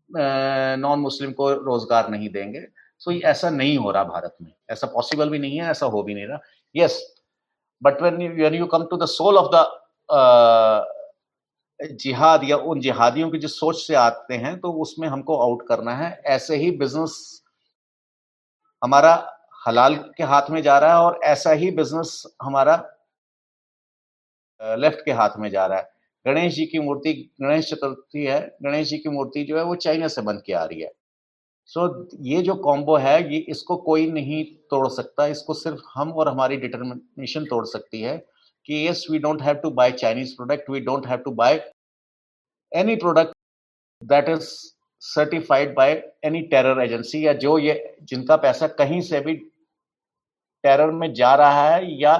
नॉन मुस्लिम को रोज़गार नहीं देंगे। सो so, ऐसा नहीं हो रहा भारत में। ऐसा पॉसिबल भी नहीं है ऐसा हो भी नहीं रहा। Yes but when when you come to the soul of the जिहाद या उन जिहादियों की जो सोच से आते हैं तो उसमें हमको आउट करना है। ऐसे ही बिज़नेस हमारा हलाल के हाथ में जा रहा है और ऐसा ही बिज़नेस हमारा लेफ़्ट के हाथ में जा रहा है। गणेश जी की मूर्ति गणेश चतुर्थी है गणेश जी की मूर्ति जो है वो चाइना से बन के आ रही है। सो so, ये जो कॉम्बो है ये इसको कोई नहीं तोड़ सकता इसको सिर्फ़ हम और हमारी डिटर्मिनेशन तोड़ सकती है कि yes we don't have to buy Chinese product we don't have to buy any product that is certified by any terror agency या जो ये जिनका पैसा कहीं से भी टेरर में जा रहा है या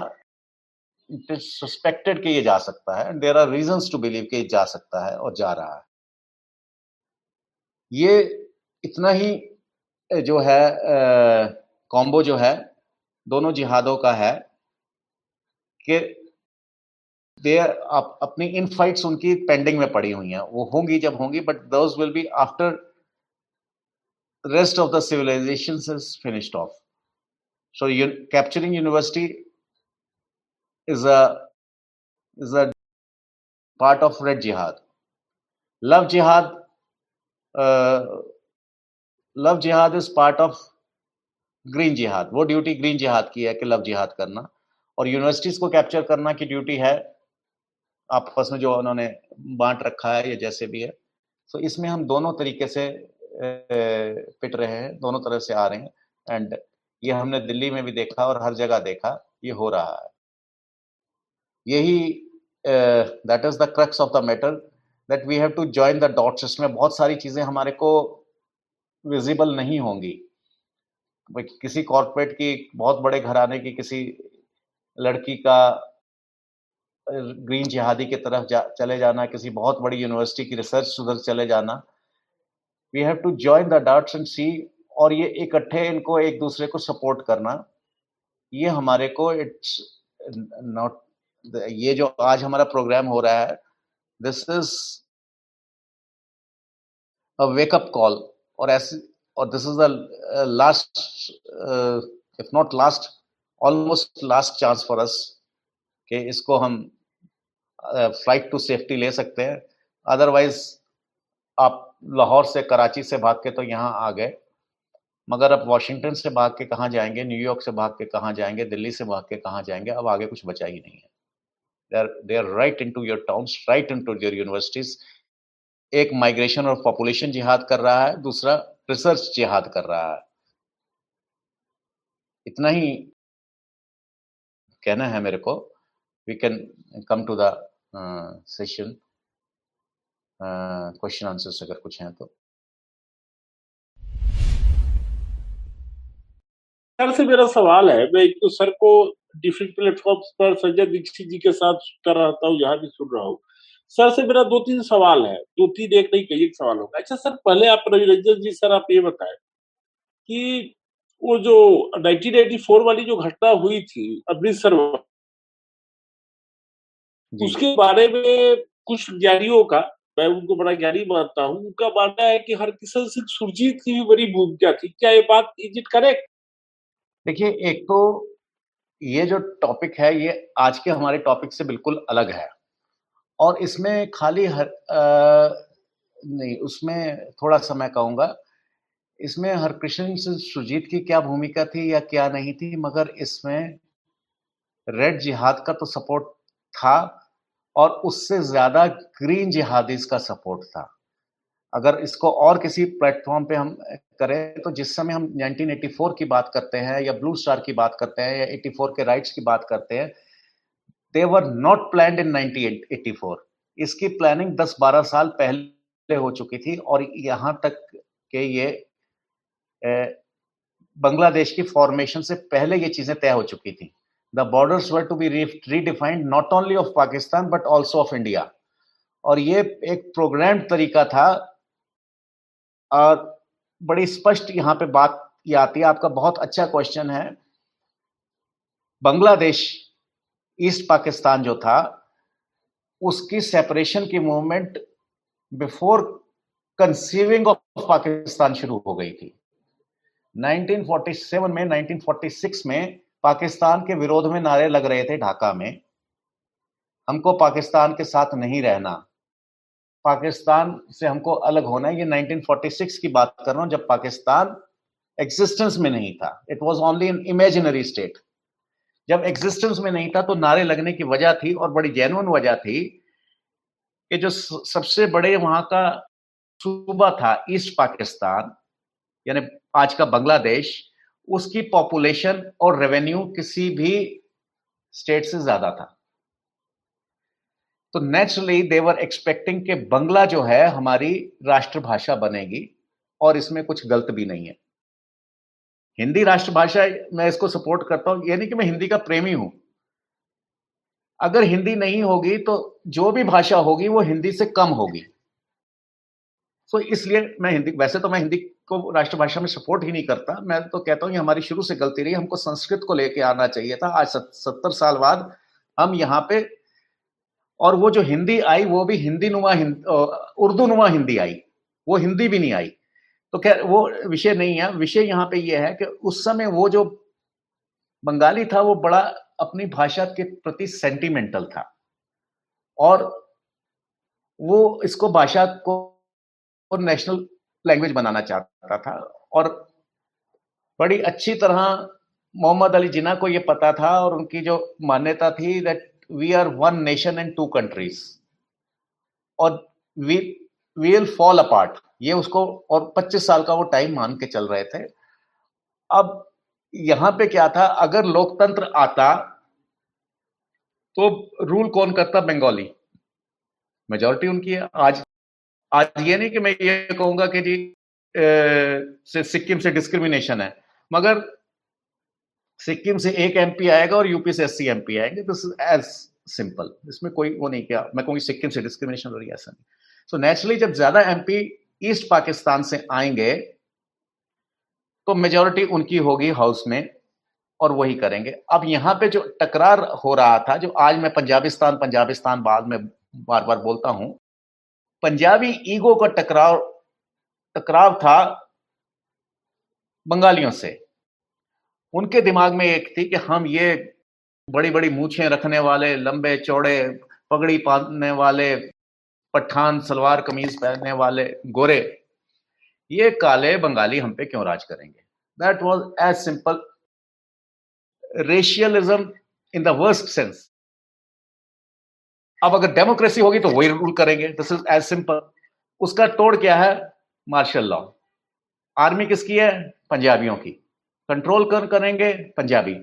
इट इज़ सस्पेक्टेड कि ये जा सकता है and there are reason to believe कि जा सकता है और जा रहा है। ये इतना ही जो है कॉम्बो जो है दोनों जिहादों का है कि दे अप, अपनी इन फाइट्स उनकी पेंडिंग में पड़ी हुई हैं। वो होंगी जब होंगी but those will be after rest of the civilisation is finished off so capturing university is a is a part of red jihad. Love jihad uh, love jihad is part of green जिहाद वो ड्यूटी ग्रीन जिहाद की है कि लव जिहाद करना और यूनिवर्सिटीज को कैप्चर करना की ड्यूटी है आपस में जो उन्होंने बांट रखा है या जैसे भी है तो इसमें हम दोनों तरीके से पिट रहे हैं दोनों तरह से आ रहे हैं एंड ये हमने दिल्ली में भी देखा और हर जगह देखा ये हो रहा है यही that is the crux of the matter that we have to join the dots इसमें बहुत सारी चीज़ें हमारे को विजिबल नहीं होंगी। किसी कॉर्पोरेट की बहुत बड़े घराने की किसी लड़की का ग्रीन जिहादी की तरफ़ जा, चले जाना किसी बहुत बड़ी यूनिवर्सिटी की रिसर्च उधर चले जाना। We have to join the dots and see और ये इकट्ठे इनको एक दूसरे को सपोर्ट करना ये हमारे को इट्स नॉट ये जो आज हमारा प्रोग्राम हो रहा है this is a wake up call और ऐसे, और this is the last if not last almost last chance for us कि इसको हम फ़्लाइट टू सेफ्टी ले सकते हैं। अदरवाइज़ आप लाहौर से, कराची से भाग के तो यहाँ आ गए। मगर अब वाशिंगटन से भाग के कहाँ जाएँगे, न्यूयॉर्क से भाग के कहाँ जाएँगे, दिल्ली से भाग के कहाँ जाएँगे, अब आगे कुछ बचा ही नहीं है। They're they're right into your towns, right into your universities. एक माइग्रेशन और पॉपुलेशन जिहाद कर रहा है, दूसरा रिसर्च जिहाद कर रहा है। इतना ही कहना है मेरे को। We can come to the session question answers अगर कुछ हैं तो। सर, से मेरा सवाल है, मैं एक तो सर को डिफरेंट प्लेटफॉर्म पर संजय दीक्षित जी के साथ सुनता रहता हूँ यहाँ भी सुन रहा हूँ। सर से मेरा दो तीन सवाल है। दो तीन एक नहीं कई एक सवाल होगा। अच्छा सर पहले आप रवि रंजन जी सर आप ये बताएँ कि वो जो 1984 वाली जो घटना हुई थी अमृतसर उसके बारे में कुछ ज्ञानियों का मैं उनको बड़ा ज्ञानी मानता हूँ उनका मानना है कि हरकिशन सिंह सुरजीत की भी बड़ी भूमिका थी। क्या ये बात इज़ इट करेक्ट? देखिए एक तो ये जो टॉपिक है ये आज के हमारे टॉपिक से बिल्कुल अलग है। और इसमें खाली हर आ, नहीं उसमें थोड़ा सा मैं कहूँगा इसमें हरकृष्ण सुजीत की क्या भूमिका थी या क्या नहीं थी मगर इसमें रेड जिहाद का तो सपोर्ट था और उससे ज़्यादा ग्रीन जिहादीज का सपोर्ट था। अगर इसको और किसी प्लेटफॉर्म पे हम करें तो जिस समय हम 1984 की बात करते हैं, या ब्लू स्टार की बात करते हैं, या 84 के राइट्स की बात करते हैं they were not plan in 1984 इसकी प्लानिंग 10-12 साल पहले हो चुकी थी, और यहाँ तक के ये बांग्लादेश की फॉर्मेशन से पहले ये चीज़ें तय हो चुकी थी। The borders were to be redefined not only of Pakistan but also of India और ये एक प्रोग्राम तरीका था बड़ी स्पष्ट यहाँ पे बात की आती है। आपका बहुत अच्छा क्वेश्चन है। बांग्लादेश, ईस्ट पाकिस्तान जो था, उसकी सेपरेशन की movement before conceiving of Pakistan शुरू हो गई थी। 1947 में 1946 में पाकिस्तान के विरोध में नारे लग रहे थे ढाका में। हमको पाकिस्तान के साथ नहीं रहना। पाकिस्तान से हमको अलग होना है। ये 1946 की बात कर रहा हूँ, जब पाकिस्तान एग्जिस्टेंस में नहीं था। It was only in imaginary state जब एग्जिस्टेंस में नहीं था तो नारे लगने की वजह थी और बड़ी जेनुअन वजह थी कि जो सबसे बड़े वहाँ का सूबा था ईस्ट पाकिस्तान यानी आज का बांग्लादेश उसकी पॉपुलेशन और रेवेन्यू किसी भी स्टेट से ज़्यादा था। तो नेचुरली देवर एक्सपेक्टिंग के बंगला जो है हमारी राष्ट्रभाषा बनेगी और इसमें कुछ गलत भी नहीं है। हिंदी राष्ट्रभाषा मैं इसको सपोर्ट करता हूँ यानी कि मैं हिंदी का प्रेमी हूँ। अगर हिंदी नहीं होगी तो जो भी भाषा होगी वो हिंदी से कम होगी। सो इसलिए मैं हिंदी, वैसे तो मैं हिंदी को राष्ट्रभाषा में सपोर्ट ही नहीं करता। मैं तो कहता हूँ हमारी शुरू से गलती रही, हमको संस्कृत को लेके आना चाहिए था। आज सत्तर साल बाद हम यहाँ पे और वो जो हिंदी आई वो भी हिंदी नुमा हिंद, उर्दू नुमा हिंदी आई। वो हिंदी भी नहीं आई। तो क्या वो विषय नहीं है। विषय यहाँ पे ये है कि उस समय वो जो बंगाली था वो बड़ा अपनी भाषा के प्रति सेंटिमेंटल था। और वो इसको भाषा को नेशनल लैंग्वेज बनाना चाहता था। और बड़ी अच्छी तरह मोहम्मद अली जिना को ये पता था और उनकी जो मान्यता थी that we are one nation and two countries और वी विल फॉल अपार्ट ये उसको और 25 साल का वो टाइम मान के चल रहे थे। अब यहाँ पे क्या था? अगर लोकतंत्र आता तो रूल कौन करता? बंगाली मेजोरिटी उनकी है। आज आज ये नहीं कि मैं ये कहूँगा कि जी सिक्किम से डिस्क्रिमिनेशन है। मगर सिक्किम से एक एमपी आएगा और यूपी से अस्सी एमपी आएँगे। दिस इज़ एज सिंपल इसमें कोई वो नहीं किया। मैं कहूँगी सिक्किम से डिस्क्रिमिनेशन हो रही है ऐसा नहीं। सो so, नेचुरली जब ज़्यादा एमपी ईस्ट पाकिस्तान से आएँगे तो मेजोरिटी उनकी होगी हाउस में और वही करेंगे। अब यहाँ पे जो टकरार हो रहा था जो आज मैं पंजाबिस्तान पंजाबिस्तान बाद में बार बार बोलता हूँ पंजाबी ईगो का टकराव टकराव था बंगालियों से। उनके दिमाग में एक थी कि हम ये बड़ी बड़ी मूछें रखने वाले, लंबे चौड़े, पगड़ी पहनने वाले, पठान, सलवार कमीज पहनने वाले गोरे, ये काले बंगाली हम पे क्यों राज करेंगे? That was as simple racialism in the worst sense अब अगर डेमोक्रेसी होगी तो वही रूल करेंगे। दिस इज़ एज सिंपल उसका तोड़ क्या है? मार्शल लॉ आर्मी किसकी है? पंजाबियों की. कंट्रोल कर, करेंगे पंजाबी।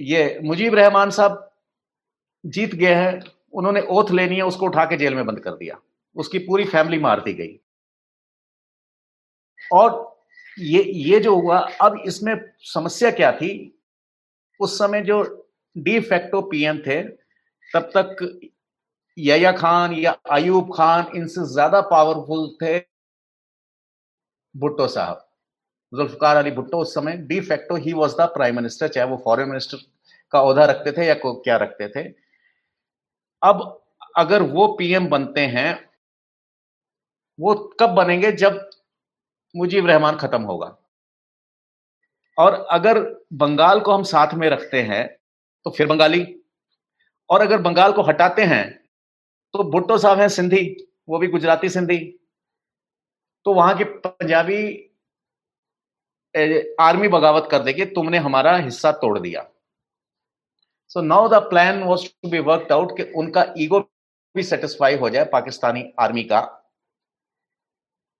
ये मुजीब रहमान साहब जीत गए हैं, उन्होंने ओथ लेनी है, उसको उठा के जेल में बंद कर दिया। उसकी पूरी फैमिली मार दी गई। और ये ये जो हुआ, अब इसमें समस्या क्या थी? उस समय जो डी फैक्टो पीएम थे, तब तक यया खान, या अयूब खान, इनसे ज़्यादा पावरफुल थे भुट्टो साहब। जुल्फकार अली भुट्टो उस समय डी फैक्टो ही वॉज़ द प्राइम मिनिस्टर चाहे वो फॉरेन मिनिस्टर का अहदा रखते थे या क्या रखते थे। अब अगर वो पीएम बनते हैं, वो कब बनेंगे जब मुजीब रहमान खत्म होगा? और अगर बंगाल को हम साथ में रखते हैं तो फिर बंगाली। और अगर बंगाल को हटाते हैं तो भुट्टो साहब हैं सिंधी, वो भी गुजराती सिंधी। तो वहाँ की पंजाबी आर्मी बगावत कर देगी तुमने हमारा हिस्सा तोड़ दिया। So now the plan was to be worked out कि उनका ईगो भी सेटिस्फाई हो जाए पाकिस्तानी आर्मी का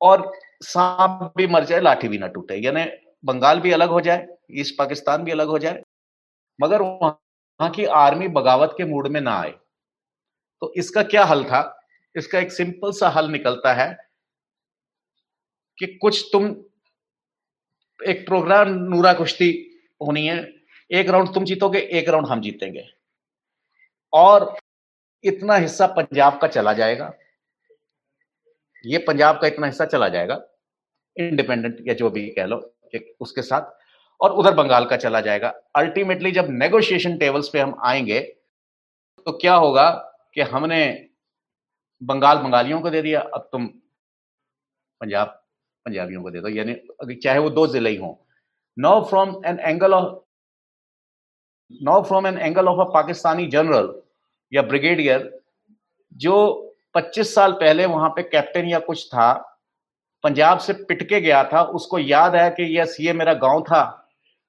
और सांप भी मर जाए, लाठी भी ना टूटे। यानी बंगाल भी अलग हो जाए, ईस्ट पाकिस्तान भी अलग हो जाए, मगर वहाँ की आर्मी बगावत के मूड में ना आए। तो इसका क्या हल था? इसका एक सिंपल सा हल निकलता है कि कुछ तुम एक प्रोग्राम नूरा कुश्ती होनी है। एक राउंड तुम जीतोगे, एक राउंड हम जीतेंगे। और इतना हिस्सा पंजाब का चला जाएगा। ये पंजाब का इतना हिस्सा चला जाएगा। इंडिपेंडेंट या जो भी कह लो उसके साथ। और उधर बंगाल का चला जाएगा। अल्टीमेटली जब नेगोशिएशन टेबल्स पे हम आएँगे तो क्या होगा कि हमने बंगाल बंगालियों को दे दिया। अब तुम पंजाब पंजाबियों को दे दो यानी चाहे वो दो ज़िले ही हों। No from an angle of no from an angle of a Pakistani general या ब्रिगेडियर जो 25 साल पहले वहाँ पे कैप्टन या कुछ था, पंजाब से पिटके गया था, उसको याद है कि यस, ये मेरा गाँव था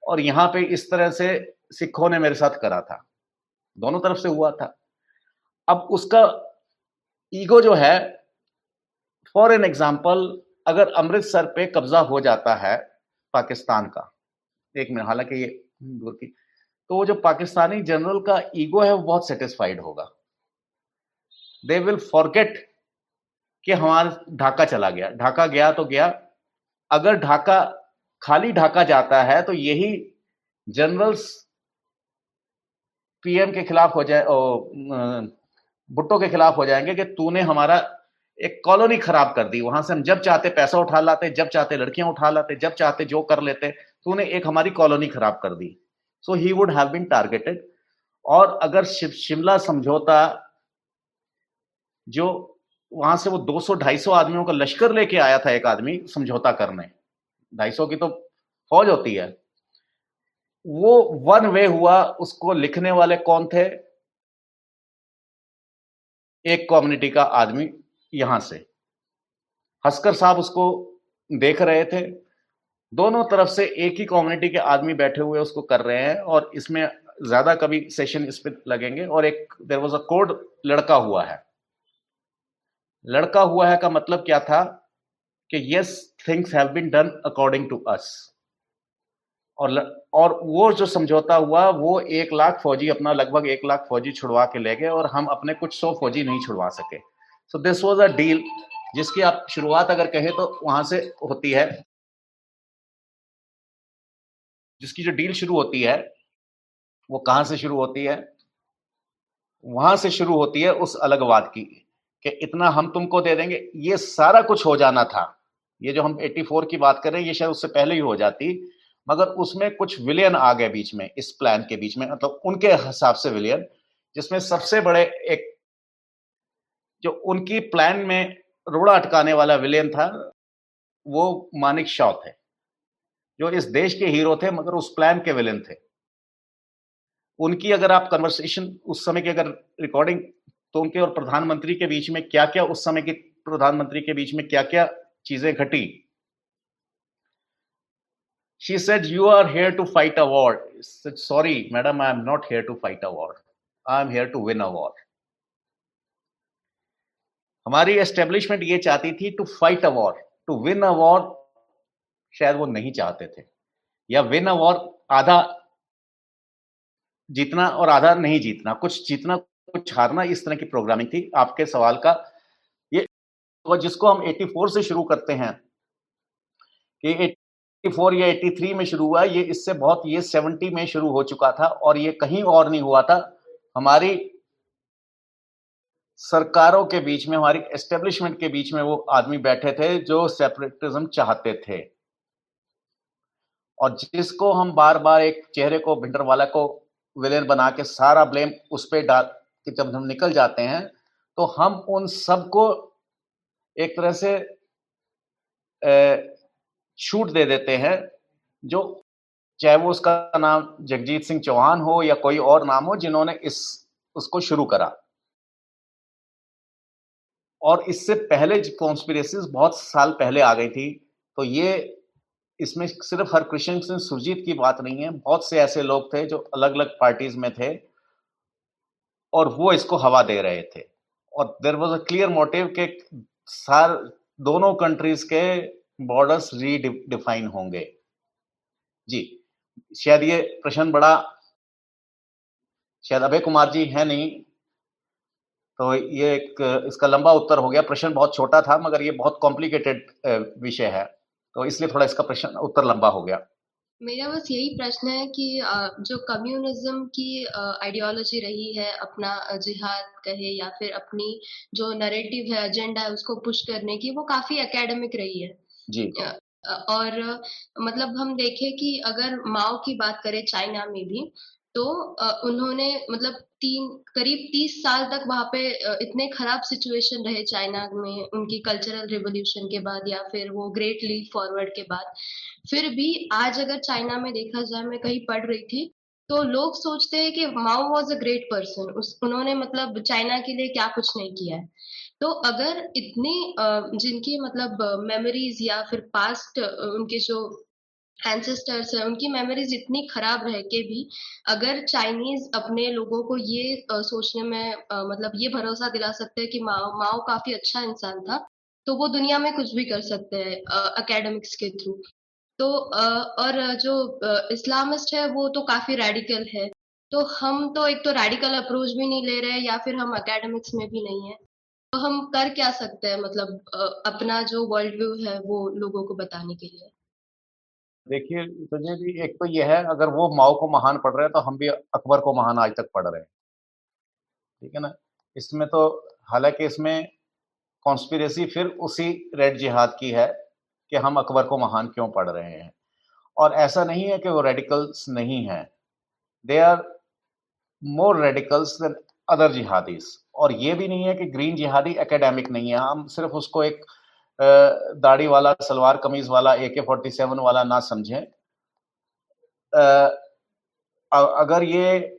और यहाँ पे इस तरह से सिखों ने मेरे साथ करा था। दोनों तरफ़ से हुआ था। अब उसका ईगो जो है फॉर एन एग्ज़ाम्पल अगर अमृतसर पे कब्जा हो जाता है पाकिस्तान का, एक मिनट, हालाँकि ये की तो वो जो पाकिस्तानी जनरल का ईगो है, वो बहुत सेटिस्फाइड होगा। दे विल फॉरगेट कि हमारा ढाका चला गया। ढाका गया तो गया। अगर ढाका, खाली ढाका जाता है तो यही जनरल्स पीएम के खिलाफ हो जाए भुट्टो के खिलाफ हो जाएँगे कि तूने हमारा एक कॉलोनी खराब कर दी। वहाँ से हम जब चाहते पैसा उठा लाते, जब चाहते लड़कियाँ उठा लाते, जब चाहते जो कर लेते तो उन्हें एक हमारी कॉलोनी खराब कर दी। So he would have been targeted और अगर शिमला समझौता जो वहाँ से वो 200-250 आदमियों का लश्कर लेके आया था एक आदमी समझौता करने। 250 की तो फौज होती है। वो वन वे हुआ, उसको लिखने वाले कौन थे? एक कम्युनिटी का आदमी। यहाँ से। हस्कर साहब उसको देख रहे थे। दोनों तरफ़ से एक ही कम्युनिटी के आदमी बैठे हुए उसको कर रहे हैं और इसमें ज़्यादा कभी सेशन इस पर लगेंगे और एक देर वॉज़ अ कोड लड़का हुआ है। लड़का हुआ है का मतलब क्या था कि yes things have been done according to us और और वो जो समझौता हुआ, वो एक लाख फौजी अपना, लगभग एक लाख फौजी छुड़वा के ले गए और हम अपने कुछ सौ फौजी नहीं छुड़वा सके। So this was a deal जिसकी आप शुरुआत अगर कहें तो वहाँ से होती है। जिसकी जो डील शुरू होती है, वो कहाँ से शुरू होती है? वहाँ से शुरू होती है उस अलगवाद की, कि इतना हम तुमको दे देंगे। ये सारा कुछ हो जाना था। ये जो हम 84 की बात कर रहे हैं, ये शायद उससे पहले ही हो जाती, मगर उसमें कुछ विलियन आ गए बीच में, इस प्लान के बीच में मतलब उनके हिसाब से विलियन जिसमें सबसे बड़े एक जो उनकी प्लान में रोड़ा अटकाने वाला विलेन था, वो मानिक शॉ थे, जो इस देश के हीरो थे, मगर उस प्लान के विलेन थे। उनकी अगर आप कन्वर्सेशन उस समय की अगर रिकॉर्डिंग तो उनके और प्रधानमंत्री के बीच में क्या क्या उस समय के प्रधानमंत्री के बीच में क्या क्या चीज़ें घटी? She said, you are here to fight a war. Said, sorry, madam, i am not here to fight a war. I am हमारी एस्टेब्लिशमेंट ये चाहती थी to fight a war to win a war शायद वो नहीं चाहते थे। या विन अ वॉर आधा जीतना और आधा नहीं जीतना, कुछ जीतना, कुछ हारना इस तरह की प्रोग्रामिंग थी। आपके सवाल का ये जिसको हम 84 से शुरू करते हैं, कि फोर या एट्टी थ्री में शुरू हुआ, ये इससे बहुत, ये सेवेंटी में शुरू हो चुका था और ये कहीं और नहीं हुआ था। हमारी सरकारों के बीच में, हमारी एस्टेब्लिशमेंट के बीच में वो आदमी बैठे थे जो सेपरेटिज्म चाहते थे। और जिसको हम बार बार एक चेहरे को भिंडर वाला को विलेन बना के सारा ब्लेम उस पर डाल के जब हम निकल जाते हैं तो हम उन सबको एक तरह से छूट दे देते हैं, जो चाहे वो उसका नाम जगजीत सिंह चौहान हो या कोई और नाम हो जिन्होंने इस, उसको शुरू करा। और इससे पहले कॉन्स्पिरेसीज बहुत साल पहले आ गई थी। तो ये, इसमें सिर्फ़ हरकृष्ण सिंह सुरजीत की बात नहीं है। बहुत से ऐसे लोग थे जो अलग अलग पार्टीज़ में थे और वो इसको हवा दे रहे थे। और there was a clear motive के सार, दोनों कंट्रीज़ के बॉर्डर्स रीडिफाइन होंगे। जी, शायद ये प्रश्न बड़ा, शायद अभय कुमार जी है नहीं तो ये एक इसका लंबा उत्तर हो गया। प्रश्न बहुत छोटा था मगर ये बहुत कॉम्प्लिकेटेड विषय है। तो इसलिए थोड़ा इसका प्रश्न उत्तर लंबा हो गया। मेरा बस यही प्रश्न है कि जो कम्युनिज्म की आइडियोलॉजी रही है अपना जिहाद कहे या फिर अपनी जो नरेटिव है एजेंडा है उसको पुश करने की वो काफ़ी एकेडमिक रही है। जी। और मतलब हम देखें कि अगर माओ की बात करें चाइना में भी तो उन्होंने मतलब तीन, करीब तीस साल तक वहाँ पे इतने खराब सिचुएशन रहे चाइना में, उनकी कल्चरल रिवोल्यूशन के बाद या फिर वो ग्रेट लीप फॉरवर्ड के बाद। फिर भी आज अगर चाइना में देखा जाए, मैं कहीं पढ़ रही थी तो लोग सोचते हैं कि Mao was a great person उस, उन्होंने मतलब चाइना के लिए क्या कुछ नहीं किया है। तो अगर इतनी जिनकी मतलब मेमोरीज या फिर पास्ट उनके जो एंसेस्टर्स है उनकी मेमोरीज इतनी खराब रह के भी अगर चाइनीज़ अपने लोगों को ये आ, सोचने में आ, मतलब ये भरोसा दिला सकते हैं कि माओ माओ काफ़ी अच्छा इंसान था तो वो दुनिया में कुछ भी कर सकते हैं अकेडमिक्स के थ्रू तो आ, और जो इस्लामिस्ट है वो तो काफ़ी रेडिकल है तो हम तो एक तो रेडिकल अप्रोच भी नहीं ले रहे या फिर हम अकेडमिक्स में भी नहीं है तो हम कर क्या सकते हैं मतलब अपना जो वर्ल्ड व्यू है वो लोगों को बताने के लिए? देखिए, संजय जी, एक तो यह है, अगर वो माओ को महान पढ़ रहे हैं तो हम भी अकबर को महान आज तक पढ़ रहे हैं। ठीक है ना? इसमें तो हालाँकि इसमें कॉन्स्पिरेसी फिर उसी रेड जिहाद की है कि हम अकबर को महान क्यों पढ़ रहे हैं। और ऐसा नहीं है कि वो रेडिकल्स नहीं हैं। They are more radicals than other jihadis और ये भी नहीं है कि ग्रीन जिहादी एकेडमिक नहीं है। हम सिर्फ़ उसको एक दाढ़ी वाला, सलवार कमीज वाला ए के फोर्टी सेवन वाला ना समझे। अगर ये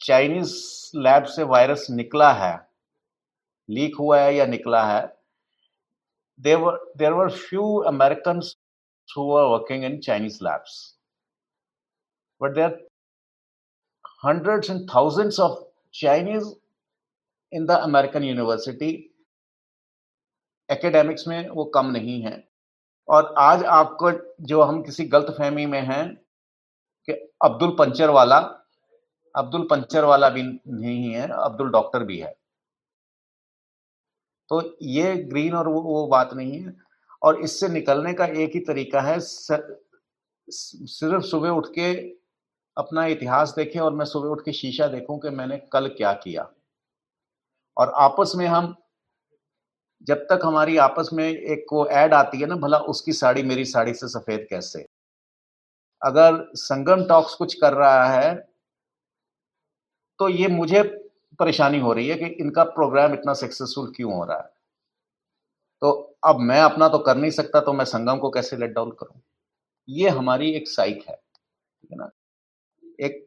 चाइनीज़ लैब से वायरस निकला है लीक हुआ है या निकला है there were there were few American working in Chinese labs but there hundred and thousands of Chinese in the American university academics में वो कम नहीं है। और आज आपको जो हम किसी गलत फहमी में हैं कि अब्दुल पंचर वाला अब्दुल पंचर वाला भी नहीं है अब्दुल डॉक्टर भी है। तो ये ग्रीन और वो, वो बात नहीं है। और इससे निकलने का एक ही तरीका है सिर्फ़ सुबह उठ के अपना इतिहास देखें और मैं सुबह उठ के शीशा देखूँ कि मैंने कल क्या किया। और आपस में हम जब तक हमारी आपस में एक को ऐड आती है ना, भला उसकी साड़ी मेरी साड़ी से सफ़ेद कैसे? अगर संगम टॉक्स कुछ कर रहा है तो ये मुझे परेशानी हो रही है कि इनका प्रोग्राम इतना सक्सेसफुल क्यों हो रहा है? तो अब मैं अपना तो कर नहीं सकता तो मैं संगम को कैसे लेट डाउन करूँ? ये हमारी एक साइक है, ठीक है ना? एक,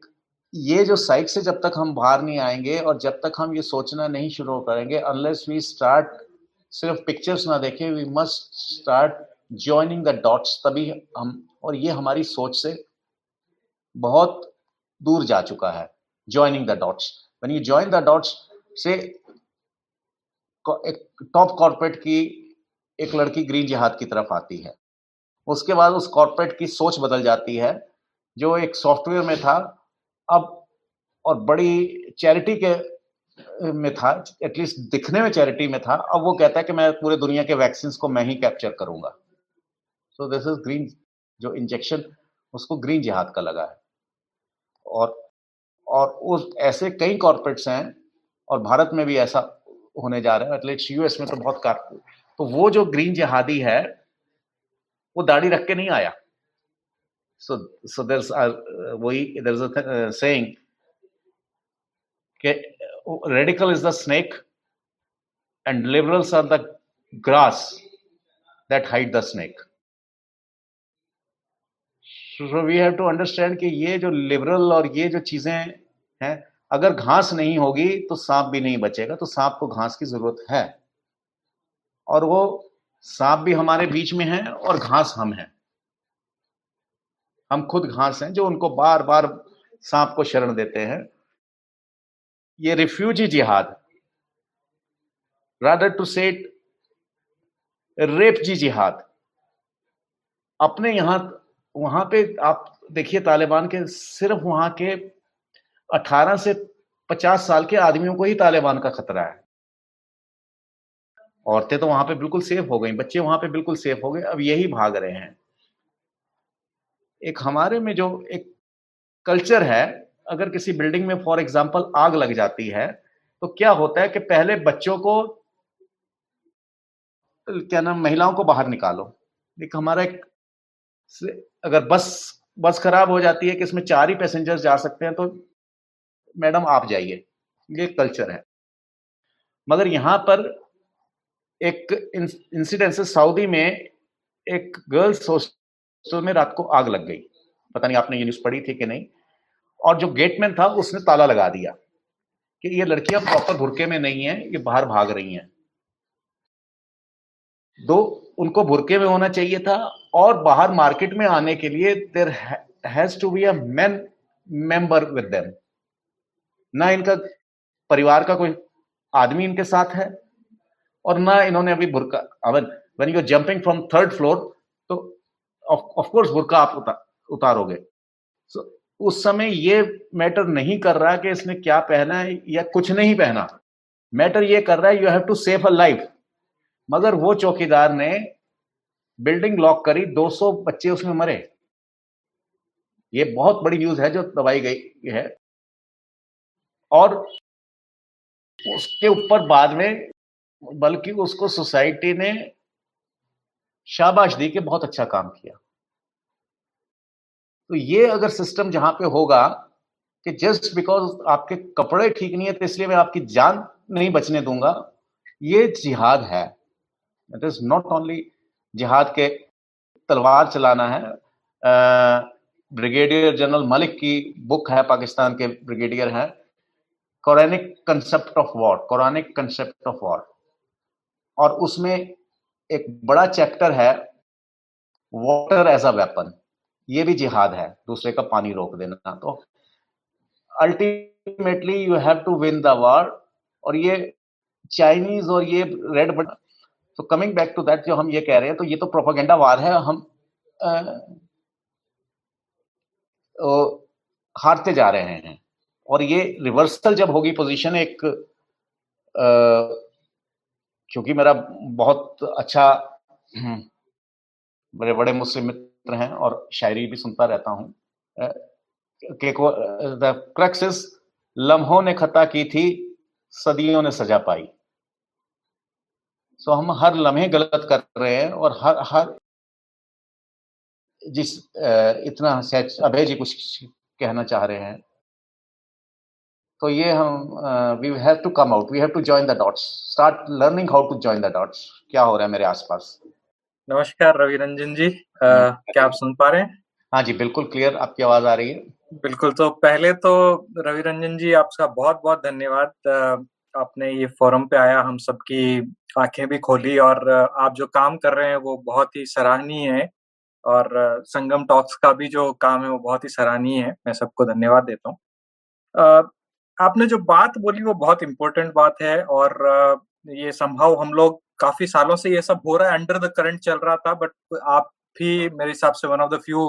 ये जो साइक से जब तक हम बाहर नहीं आएँगे और जब तक हम ये सोचना नहीं शुरू करेंगे अनलेस वी स्टार्ट सिर्फ़ पिक्चर्स ना देखें we must start joining the dots तभी हम, और ये हमारी सोच से बहुत दूर जा चुका है joining the dots when you join the dots से एक टॉप कॉर्पोरेट की एक लड़की ग्रीन जिहाद की तरफ़ आती है। उसके बाद उस कॉर्पोरेट की सोच बदल जाती है, जो एक सॉफ्टवेयर में था, अब और बड़ी चैरिटी के में था एटलीस्ट दिखने में चैरिटी में था। अब वो कहता है कि मैं पूरे दुनिया के वैक्सीन को मैं ही कैप्चर करूँगा। सो दिस इज़ ग्रीन जो इंजेक्शन उसको ग्रीन जिहाद का लगा है। और और उस, ऐसे कई कॉर्पोरेट्स हैं, और भारत में भी ऐसा होने जा रहा है एटलीस्ट यूएस में तो बहुत कार तो वो जो ग्रीन जिहादी है, वो दाढ़ी रख के नहीं आया। सो सो देर वही they're saying radical is the snake and liberals are the grass that hide the snake so we have to understand कि ये जो लिबरल और ये जो चीज़ें हैं, अगर घास नहीं होगी तो सांप भी नहीं बचेगा तो सांप को घास की ज़रूरत है। और वो सांप भी हमारे बीच में है और घास हम हैं। हम खुद घास हैं जो उनको बार बार सांप को शरण देते हैं। ये रिफ्यूजी जिहाद। रादर टू सेट रेप जी जिहाद। अपने यहाँ, वहाँ पे आप देखिए, तालिबान के, सिर्फ़ वहाँ के 18 से 50 साल के आदमियों को ही तालिबान का खतरा है। औरतें तो वहाँ पे बिल्कुल सेफ़ हो गई, बच्चे वहाँ पे बिल्कुल सेफ़ हो गए, अब यही भाग रहे हैं। एक हमारे में जो एक कल्चर है अगर किसी बिल्डिंग में फॉर एग्ज़ाम्पल आग लग जाती है तो क्या होता है कि पहले बच्चों को, क्या नाम, महिलाओं को बाहर निकालो। एक हमारा एक अगर बस बस खराब हो जाती है कि इसमें चार ही पैसेंजर्स जा सकते हैं तो मैडम आप जाइए। ये कल्चर है। मगर यहाँ पर एक इंसिडेंस सऊदी में एक गर्ल्स हॉस्टल में रात को आग लग गई। पता नहीं आपने ये न्यूज़ पढ़ी थी कि नहीं। और जो गेटमैन था उसने ताला लगा दिया कि ये लड़कियाँ प्रॉपर भुरके में नहीं है ये बाहर भाग रही हैं। दो उनको भुरके में होना चाहिए था और बाहर मार्केट में आने के लिए there has to be a man member with them ना इनका परिवार का कोई आदमी इनके साथ है और ना इन्होंने अभी बुरका when you jumping from third floor तो ऑफ़ कोर्स बुरका आप उतार, उतारोगे। So, उस समय ये मैटर नहीं कर रहा कि इसने क्या पहना है या कुछ नहीं पहना। मैटर ये कर रहा है you have to save a life मगर वो चौकीदार ने बिल्डिंग लॉक करी 200 बच्चे उसमें मरे। ये बहुत बड़ी न्यूज़ है जो दबाई गई है। और उसके ऊपर बाद में, बल्कि उसको सोसाइटी ने शाबाश दी कि बहुत अच्छा काम किया। तो ये अगर सिस्टम जहाँ पे होगा कि जस्ट बिकॉज़ आपके कपड़े ठीक नहीं है तो इसलिए मैं आपकी जान नहीं बचने दूँगा। ये जिहाद है। इट इज़ नॉट ओनली जिहाद के तलवार चलाना है। ब्रिगेडियर जनरल मलिक की बुक है, पाकिस्तान के ब्रिगेडियर हैं। Koranic concept of war Koranic concept of war और उसमें एक बड़ा चैप्टर है वाटर एज अ वेपन ये भी जिहाद है दूसरे का पानी रोक देना। तो ultimately you have to win the war और ये चाइनीज़ और ये रेड बट तो कमिंग बैक टू दैट जो हम ये कह रहे हैं तो ये तो प्रोपागेंडा वार है। हम हारते जा रहे हैं। और ये रिवर्सल जब होगी पोजीशन एक क्योंकि मेरा बहुत अच्छा हम्म, बड़े बड़े मुस्लिम मित्र हैं और शायरी भी सुनता रहता हूँ। क्रक्सिस लम्हों ने खता की थी, सदियों ने सजा पाई। सो हम हर लम्हे गलत कर रहे हैं और हर हर जिस इतना अभय जी कुछ कहना चाह रहे हैं। तो ये हम we have to come out we have to join the dots start learning how to join the dots क्या हो रहा है मेरे आसपास। नमस्कार रवि रंजन जी आ, क्या आप सुन पा रहे हैं? हाँ जी बिल्कुल क्लियर आपकी आवाज़ आ रही है। बिल्कुल तो पहले तो रवि रंजन जी आपका बहुत बहुत धन्यवाद आपने ये फोरम पे आया हम सबकी आँखें भी खोली और आप जो काम कर रहे हैं वो बहुत ही सराहनीय है और संगम टॉक्स का भी जो काम है वो बहुत ही सराहनीय है। मैं सबको धन्यवाद देता हूँ। आपने जो बात बोली वो बहुत इम्पोर्टेंट बात है और ये संभव हम लोग काफ़ी सालों से ये सब हो रहा है अंडर द करंट चल रहा था बट आप भी मेरे हिसाब से one of the few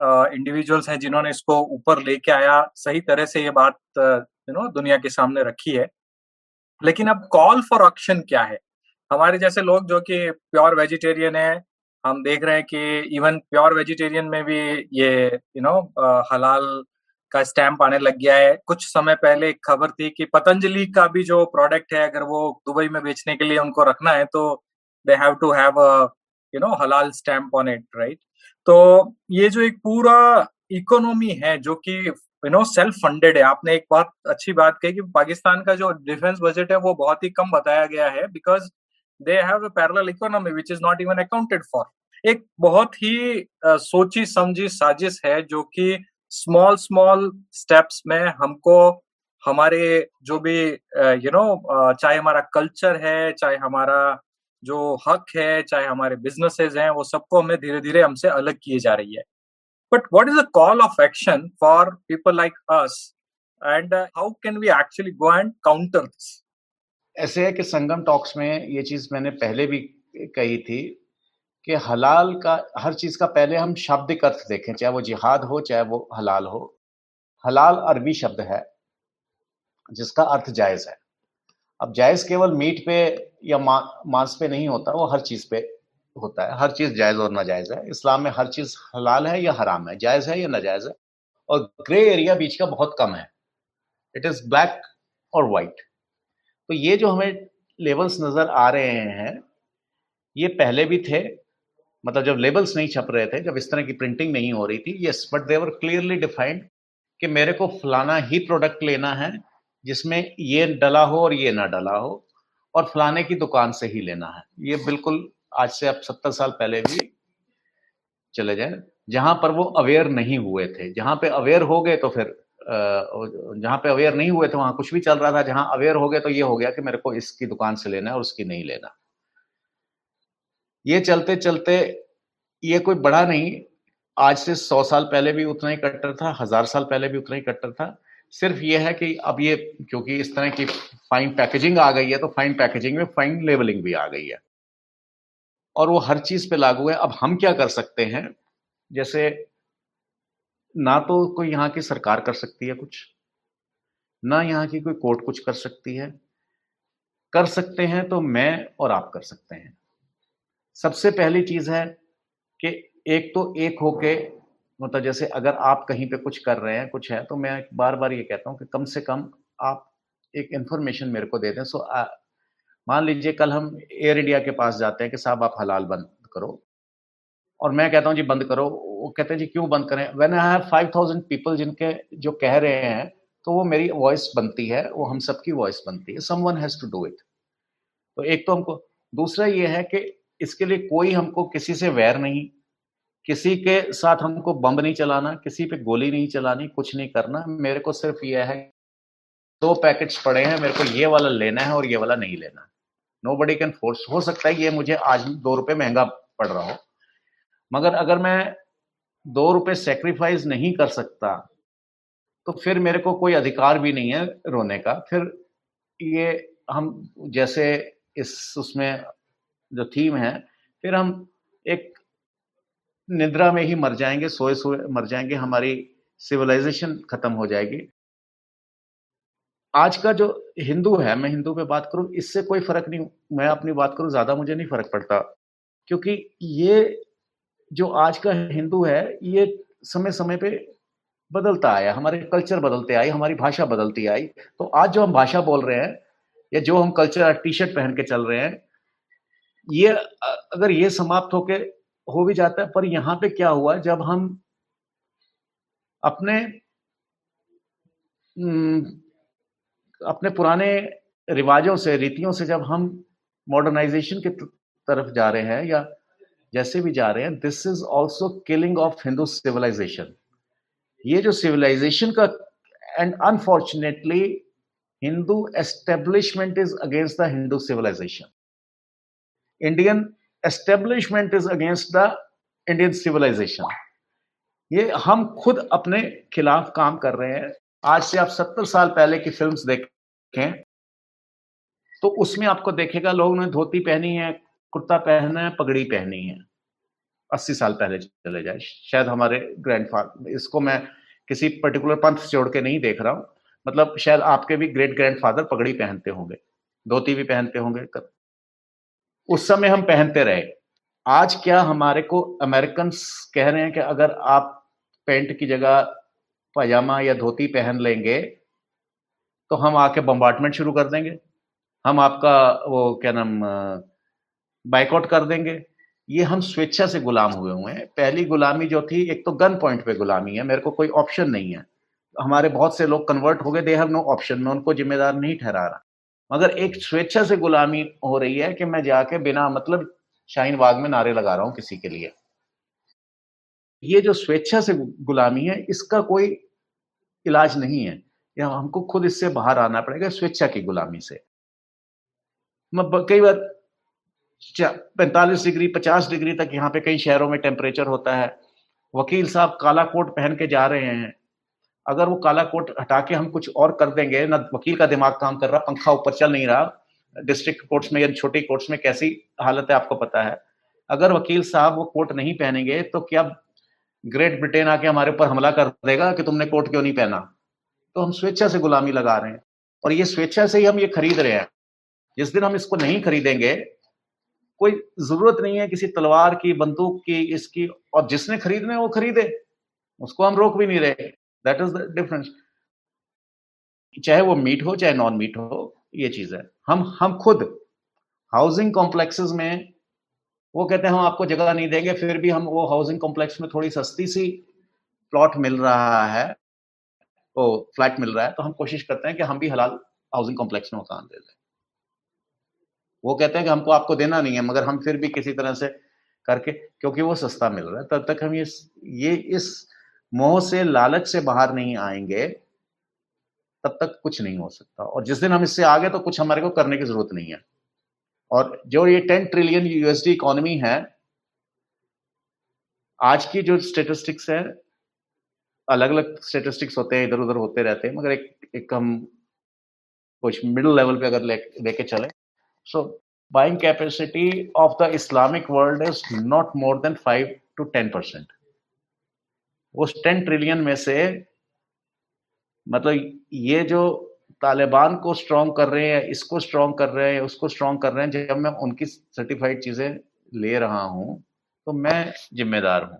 individuals हैं जिन्होंने इसको ऊपर लेके आया, सही तरह से ये बात यू नो दुनिया के सामने रखी है। लेकिन अब कॉल फॉर ऑक्शन क्या है? हमारे जैसे लोग जो कि प्योर वेजिटेरियन है, हम देख रहे हैं कि इवन प्योर वेजिटेरियन में भी ये यू नो हलाल का स्टैंप आने लग गया है। कुछ समय पहले एक खबर थी कि पतंजलि का भी जो प्रोडक्ट है, अगर वो दुबई में बेचने के लिए उनको रखना है तो they have to have you know हलाल स्टैंप ऑन इट राइट तो ये जो एक पूरा इकोनॉमी है, जो कि यू नो सेल्फ फंडेड है। आपने एक बहुत अच्छी बात कही कि पाकिस्तान का जो डिफेंस बजट है, वो बहुत ही कम बताया गया है because they have parallel economy which is not even accounted for एक बहुत ही सोची समझी साजिश है जो कि स्मॉल स्मॉल स्टेप्स में हमको, हमारे जो भी यू नो चाहे हमारा कल्चर है, चाहे हमारा जो हक है, चाहे हमारे बिजनेसेस हैं, वो सबको हमें धीरे धीरे हमसे अलग किए जा रही है। But what is the call of action for people like us and how can we actually go and counter this ऐसे है कि संगम टॉक्स में ये चीज़ मैंने पहले भी कही थी कि हलाल का हर चीज़ का पहले हम शाब्दिक अर्थ देखें चाहे वो जिहाद हो चाहे वो हलाल हो। हलाल अरबी शब्द है जिसका अर्थ जायज़ है। अब जायज़ केवल मीट पे या मा, मांस पे नहीं होता वो हर चीज़ पे होता है। हर चीज़ जायज़ और नाजायज है। इस्लाम में हर चीज़ हलाल है या हराम है जायज़ है या नाजायज है और ग्रे एरिया बीच का बहुत कम है। इट इज़ ब्लैक और वाइट। तो ये जो हमें लेवल्स नज़र आ रहे हैं ये पहले भी थे मतलब जब लेबल्स नहीं छप रहे थे, जब इस तरह की प्रिंटिंग नहीं हो रही थी yes but there were clearly defined कि मेरे को फलाना ही प्रोडक्ट लेना है, जिसमें ये डला हो और ये ना डला हो, और फलाने की दुकान से ही लेना है। ये बिल्कुल आज से अब सत्तर साल पहले भी चले जाए, जहाँ पर वो अवेयर नहीं हुए थे। जहाँ पे अवेयर हो गए तो फिर जहाँ पे अवेयर नहीं हुए थे, वहाँ कुछ भी चल रहा था। जहाँ अवेयर हो गए तो ये हो गया कि मेरे को इसकी दुकान से लेना है और उसकी नहीं लेना। ये चलते चलते ये कोई बड़ा नहीं, आज से सौ साल पहले भी उतना ही कट्टर था, हज़ार साल पहले भी उतना ही कट्टर था। सिर्फ़ ये है कि अब ये, क्योंकि इस तरह की फाइन पैकेजिंग आ गई है तो फाइन पैकेजिंग में फाइन लेबलिंग भी आ गई है। और वो हर चीज़ पे लागू है। अब हम क्या कर सकते हैं? जैसे ना तो कोई यहाँ की सरकार कर सकती है कुछ, ना यहाँ की कोई कोर्ट कुछ कर सकती है। कर सकते हैं तो मैं और आप कर सकते हैं। सबसे पहली चीज़ है कि एक तो एक होके मतलब जैसे अगर आप कहीं पे कुछ कर रहे हैं, कुछ है तो मैं बार बार ये कहता हूँ कि कम से कम आप एक इंफॉर्मेशन मेरे को दे दें। सो मान लीजिए कल हम एयर इंडिया के पास जाते हैं कि साहब आप हलाल बंद करो। और मैं कहता हूँ, जी, बंद करो। वो कहते हैं, जी, क्यों बंद करें? When I have five thousand people जिनके, जो कह रहे हैं तो वो मेरी वॉइस बनती है, वो हम सबकी वॉइस बनती है। Someone has to do it तो एक तो हमको, दूसरा ये है कि इसके लिए कोई हमको किसी से वैर नहीं, किसी के साथ हमको बम नहीं चलाना, किसी पे गोली नहीं चलानी, कुछ नहीं करना। मेरे को सिर्फ़ यह है, दो पैकेट्स पड़े हैं, मेरे को ये वाला लेना है और ये वाला नहीं लेना। नो बडी कैन फोर्स हो सकता है ये मुझे आज दो रुपए महँगा पड़ रहा हो, मगर अगर मैं दो रुपए सेक्रीफाइस नहीं कर सकता तो फिर मेरे को कोई अधिकार भी नहीं है रोने का। फिर ये हम, जैसे इस उसमें जो थीम है, फिर हम एक निद्रा में ही मर जाएँगे, सोए सोए मर जाएँगे, हमारी सिविलाइजेशन खत्म हो जाएगी। आज का जो हिंदू है, मैं हिंदू पे बात करूँ, इससे कोई फ़र्क नहीं, मैं अपनी बात करूँ, ज़्यादा मुझे नहीं फ़र्क पड़ता। क्योंकि ये जो आज का हिंदू है, ये समय समय पे बदलता आया, हमारे कल्चर बदलते आई हमारी भाषा बदलती आई। तो आज जो हम भाषा बोल रहे हैं, या जो हम कल्चर टी शर्ट पहन के चल रहे हैं ये अगर ये समाप्त होके हो भी जाता है, पर यहाँ पे क्या हुआ, जब हम अपने अपने पुराने रिवाजों से, रीतियों से जब हम मॉडर्नाइजेशन की तरफ़ जा रहे हैं, या जैसे भी जा रहे हैं this is also killing of Hindu civilisation ये जो सिविलाइजेशन का and unfortunately Hindu establishment is against the Hindu civilisation Indian establishment is against the Indian civilisation ये हम खुद अपने खिलाफ काम कर रहे हैं। आज से आप सत्तर साल पहले की फिल्म्स देखें तो उसमें आपको देखेगा लोगों ने धोती पहनी है, कुर्ता पहना है, पगड़ी पहनी है। अस्सी साल पहले चले जाए। शायद हमारे ग्रैंडफादर इसको मैं किसी पर्टिकुलर पंथ से जोड़ के नहीं देख रहा हूँ। मतलब शायद आपके भी ग्रेट ग्रैंडफादर पगड़ी पहनते होंगे, धोती भी पहनते होंगे उस समय हम पहनते रहे। आज क्या हमारे को अमेरिकन कह रहे हैं कि अगर आप पेंट की जगह पजामा या धोती पहन लेंगे तो हम आके बम्बार्टमेंट शुरू कर देंगे। हम आपका वो क्या नाम बाइकआउट कर देंगे। ये हम स्वेच्छा से गुलाम हुए हुए हैं। पहली गुलामी जो थी, एक तो गन पॉइंट पे गुलामी है। मेरे को कोई ऑप्शन नहीं है। हमारे बहुत से लोग कन्वर्ट हो गए। दे हैव नो ऑप्शन मैं उनको जिम्मेदार नहीं ठहरा रहा। मगर एक स्वेच्छा से गुलामी हो रही है कि मैं जाके बिना मतलब शाहीन बाग में नारे लगा रहा हूँ किसी के लिए। ये जो स्वेच्छा से गुलामी है, इसका कोई इलाज नहीं है। या हमको खुद इससे बाहर आना पड़ेगा, स्वेच्छा की गुलामी से। मैं कई बार पैंतालीस डिग्री, पचास डिग्री तक यहाँ पे कई शहरों में टेम्परेचर होता है। वकील साहब काला कोट पहन के जा रहे हैं। अगर वो काला कोट हटा के हम कुछ और कर देंगे, ना वकील का दिमाग काम कर रहा, पंखा ऊपर चल नहीं रहा डिस्ट्रिक्ट कोर्ट्स में या छोटी कोर्ट्स में कैसी हालत है आपको पता है? अगर वकील साहब वो कोट नहीं पहनेंगे तो क्या ग्रेट ब्रिटेन आके हमारे ऊपर हमला कर देगा कि तुमने कोट क्यों नहीं पहना? तो हम स्वेच्छा से गुलामी लगा रहे हैं। और ये स्वेच्छा से ही हम ये खरीद रहे हैं। जिस दिन हम इसको नहीं खरीदेंगे, कोई ज़रूरत नहीं है किसी तलवार की, बंदूक की, इसकी, और जिसने खरीदना है वो खरीदे। उसको हम रोक भी नहीं रहे। दैट इज़ द डिफरेंस चाहे वो मीट हो, चाहे नॉन मीट हो, ये चीज़ है। हम हम खुद हाउसिंग कॉम्प्लेक्सेस में, वो कहते हैं, हम आपको जगह नहीं देंगे, फिर भी हम वो हाउसिंग कॉम्प्लेक्स में थोड़ी सस्ती सी प्लॉट मिल रहा है वो फ्लैट मिल रहा है तो हम कोशिश करते हैं कि हम भी हलाल हाउसिंग कॉम्प्लेक्स में मकान दे दें। वो कहते हैं कि हमको आपको देना नहीं है, मगर हम फिर भी किसी तरह से करके, क्योंकि वो सस्ता मिल रहा है, तब तक हम ये ये इस मोह से लालच से बाहर नहीं आएँगे, तब तक कुछ नहीं हो सकता। और जिस दिन हम इससे आ गए तो कुछ हमारे को करने की ज़रूरत नहीं है। और जो ये टेन ट्रिलियन यूएसडी इकोनॉमी है, आज की जो स्टेटिस्टिक्स है अलग अलग स्टेटिस्टिक्स होते हैं इधर उधर होते रहते हैं, मगर एक एक हम कुछ मिडिल लेवल पे अगर लेके ले चले so buying capacity of the Islamic world is not more than five to ten percent उस टेन ट्रिलियन में से मतलब ये जो तालिबान को स्ट्रॉन्ग कर रहे हैं, इसको स्ट्रॉन्ग कर रहे हैं, उसको स्ट्रॉन्ग कर रहे हैं, जब मैं उनकी सर्टिफाइड चीज़ें ले रहा हूँ तो मैं जिम्मेदार हूँ।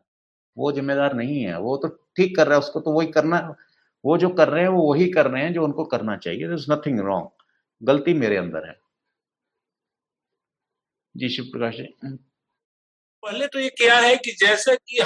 वो जिम्मेदार नहीं है। वो तो ठीक कर रहा है, उसको तो वही करना, वो जो कर रहे हैं, वो वही कर रहे हैं जो उनको करना चाहिए। इज़ नथिंग रॉन्ग गलती मेरे अंदर है। जी शिव प्रकाश जी। पहले तो ये क्या है कि जैसा कि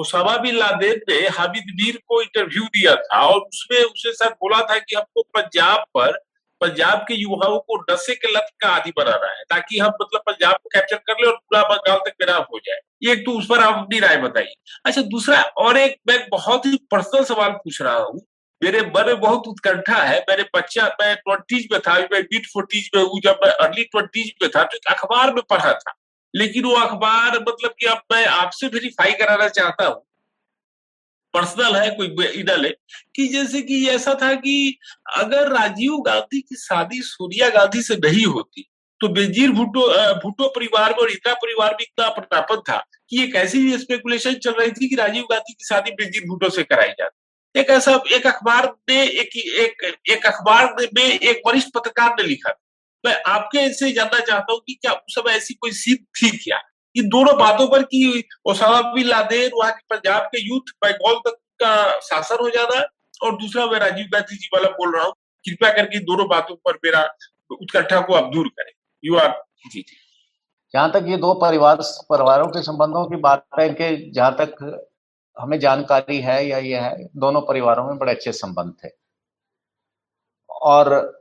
उसामा बिन लादेन ने हामिद मीर को इंटरव्यू दिया था और उसमें उसे सर बोला था कि हमको पंजाब पर, पंजाब के युवाओं को नशे के लत का आदि बनाना है, ताकि हम मतलब पंजाब को कैप्चर कर ले और पूरा बंगाल तक बेराम हो जाए। एक तो उस पर आप अपनी राय बताइए अच्छा दूसरा और एक मैं बहुत ही पर्सनल सवाल पूछ रहा हूँ। मेरे मन में बहुत उत्कंठा है। मेरे बच्चा, मैं ट्वेंटीज में था, मैं मिड फोर्टीज में हूँ। जब मैं अर्ली ट्वेंटीज में था तो एक अखबार में पढ़ा था। लेकिन वो अखबार मतलब कि अब मैं आपसे वेरीफाई कराना चाहता हूँ। पर्सनल है, कोई इडल है कि जैसे कि ऐसा था कि अगर राजीव गांधी की शादी सोनिया गांधी से नहीं होती तो बेजीर भुट्टो भुट्टो परिवार में और इंदिरा परिवार में इतना अपनापन था कि एक ऐसी स्पेकुलेशन चल रही थी कि राजीव गांधी की शादी बेजीर भुट्टो से कराई जाती। एक ऐसा, एक अखबार ने, एक एक एक अखबार में एक वरिष्ठ पत्रकार ने लिखा मैं आपके से जानना चाहता हूँ कि क्या उस समय ऐसी कोई सीध थी क्या? इन दोनों बातों पर कि ओसामा बिन लादेन वहाँ के पंजाब के यूथ बंगाल तक का शासन हो जाना और दूसरा मैं राजीव गांधी जी वाला बोल रहा हूँ। कृपया करके दोनों बातों पर मेरा उत्कंठा को आप दूर करें। यू आर जी जी। जहाँ तक ये दो परिवार परिवारों के संबंधों की बात है इनके जहाँ तक हमें जानकारी है या ये है, दोनों परिवारों में बड़े अच्छे संबंध थे। और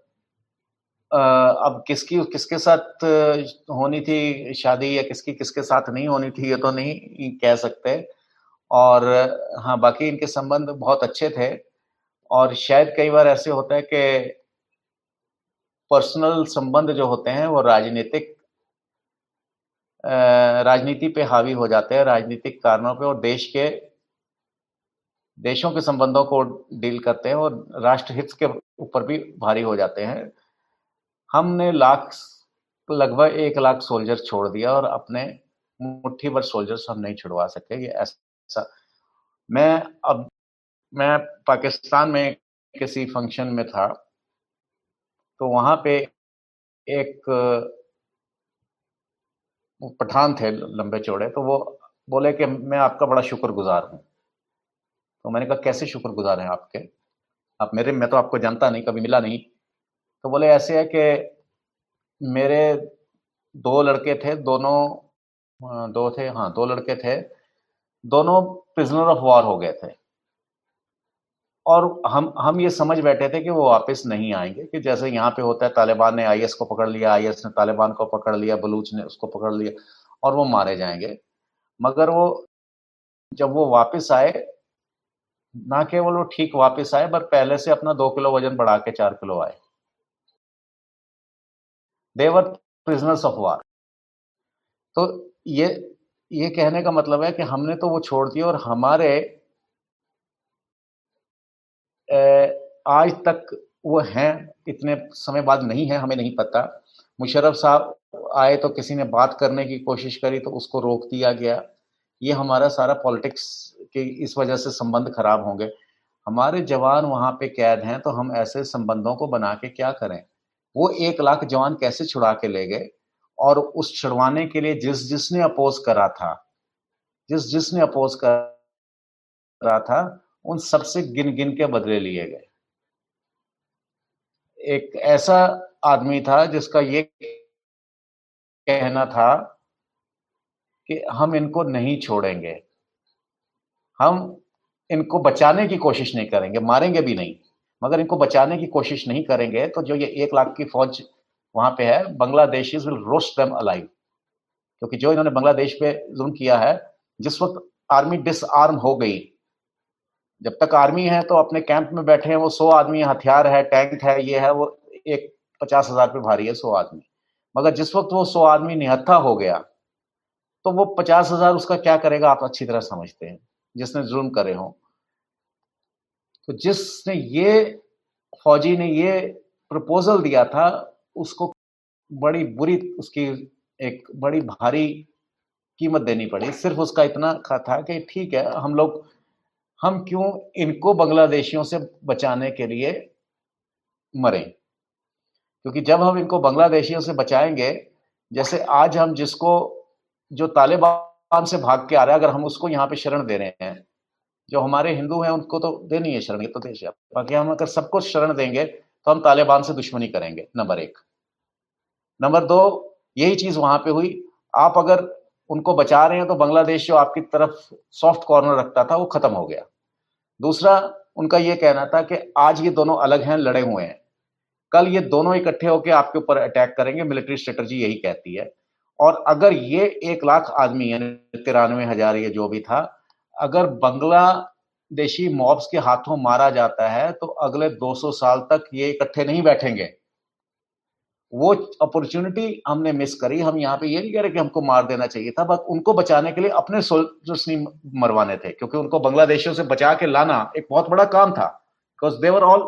अब किसकी, किसके साथ होनी थी शादी या किसकी, किसके साथ नहीं होनी थी, ये तो नहीं कह सकते। और हाँ बाकी इनके संबंध बहुत अच्छे थे। और शायद कई बार ऐसे होता है कि पर्सनल संबंध जो होते हैं, वो राजनीतिक राजनीति पे हावी हो जाते हैं, राजनीतिक कारणों पे, और देश के, देशों के संबंधों को डील करते हैं और राष्ट्र हित के ऊपर भी भारी हो जाते हैं। हमने लाख, लगभग एक लाख सोल्जर छोड़ दिया और अपने मुट्ठी भर सोल्जर्स हम नहीं छुड़वा सके, ये ऐसा। मैं अब, मैं पाकिस्तान में किसी फ़ंक्शन में था तो वहाँ पे एक, पठान थे लंबे चौड़े तो वो बोले कि मैं आपका बड़ा शुक्रगुजार हूँ। तो मैंने कहा, कैसे शुक्रगुजार हैं आपके? आप मेरे, मैं तो आपको जानता नहीं, कभी मिला नहीं। तो बोले, ऐसे है कि मेरे दो लड़के थे, दोनों दो थे हाँ दो लड़के थे, दोनों प्रिजनर ऑफ़ वॉर हो गए थे। और हम हम ये समझ बैठे थे कि वो वापस नहीं आएँगे, कि जैसे यहाँ पे होता है, तालिबान ने आईएस को पकड़ लिया आईएस ने तालिबान को पकड़ लिया, बलूच ने उसको पकड़ लिया, और वो मारे जाएँगे। मगर वो, जब वो वापस आए, ना केवल वो ठीक वापस आए, पर पहले से अपना दो किलो वज़न बढ़ा के चार किलो आए। देवर प्रिजनर्स ऑफ़ वार तो ये ये कहने का मतलब है कि हमने तो वो छोड़ दिया और हमारे आज तक वो हैं, इतने समय बाद नहीं है, हमें नहीं पता। मुशर्रफ साहब आए तो किसी ने बात करने की कोशिश करी तो उसको रोक दिया गया। ये हमारा सारा पॉलिटिक्स के इस वजह से संबंध खराब होंगे। हमारे जवान वहाँ पे कैद हैं तो हम ऐसे संबंधों को बना के क्या करें? वो एक लाख जवान कैसे छुड़ा के ले गए? और उस छुड़वाने के लिए जिस जिसने अपोज करा था, जिस जिसने अपोज करा था, उन सबसे गिन गिन के बदले लिए गए। एक ऐसा आदमी था जिसका ये कहना था कि हम इनको नहीं छोड़ेंगे। हम इनको बचाने की कोशिश नहीं करेंगे, मारेंगे भी नहीं। मगर इनको बचाने की कोशिश नहीं करेंगे तो जो ये एक लाख की फौज वहाँ पे है, Bangladesh will roast them alive क्योंकि जो इन्होंने बांग्लादेश पे जुल्म किया है, जिस वक्त आर्मी डिसआर्म हो गई, जब तक आर्मी है तो अपने कैंप में बैठे हैं, वो सौ आदमी हथियार है टैंक है, ये है, वो एक पचास हज़ार पे भारी है सौ आदमी। मगर जिस वक्त वो सौ आदमी निहत्था हो गया तो वो पचास हज़ार उसका क्या करेगा, आप अच्छी तरह समझते हैं, जिसने जुल्म करे हो। तो जिसने ये, फौजी ने ये प्रपोजल दिया था, उसको बड़ी बुरी, उसकी एक बड़ी भारी कीमत देनी पड़ी। सिर्फ़ उसका इतना था कि ठीक है, हम लोग, हम क्यों इनको बांग्लादेशियों से बचाने के लिए मरें? क्योंकि जब हम इनको बांग्लादेशियों से बचाएँगे, जैसे आज हम जिसको, जो तालिबान से भाग के आ रहा है, अगर हम उसको यहाँ पे शरण दे रहे हैं जो हमारे हिंदू हैं, उनको तो देनी है शरण, ये तो देश है। बाकी हम अगर सबको शरण देंगे तो हम तालिबान से दुश्मनी करेंगे, नंबर एक। नंबर दो, यही चीज़ वहाँ पे हुई। आप अगर उनको बचा रहे हैं तो बांग्लादेश जो आपकी तरफ़ सॉफ्ट कॉर्नर रखता था, वो खत्म हो गया। दूसरा, उनका ये कहना था कि आज ये दोनों अलग हैं, लड़े हुए हैं। कल ये दोनों इकट्ठे होकर आपके ऊपर अटैक करेंगे मिलिट्री स्ट्रेटजी यही कहती है। और अगर ये एक लाख आदमी, यानी तिरानवे हज़ार, ये जो भी था अगर बांग्लादेशी मॉब्स के हाथों मारा जाता है तो अगले 200 साल तक ये इकट्ठे नहीं बैठेंगे। वो अपॉर्चुनिटी हमने मिस करी। हम यहाँ पे ये नहीं कह रहे कि हमको मार देना चाहिए था बट उनको बचाने के लिए अपने सोल्जर्स नहीं मरवाने थे, क्योंकि उनको बांग्लादेशियों से बचा के लाना एक बहुत बड़ा काम था। बिकॉज़ देवर ऑल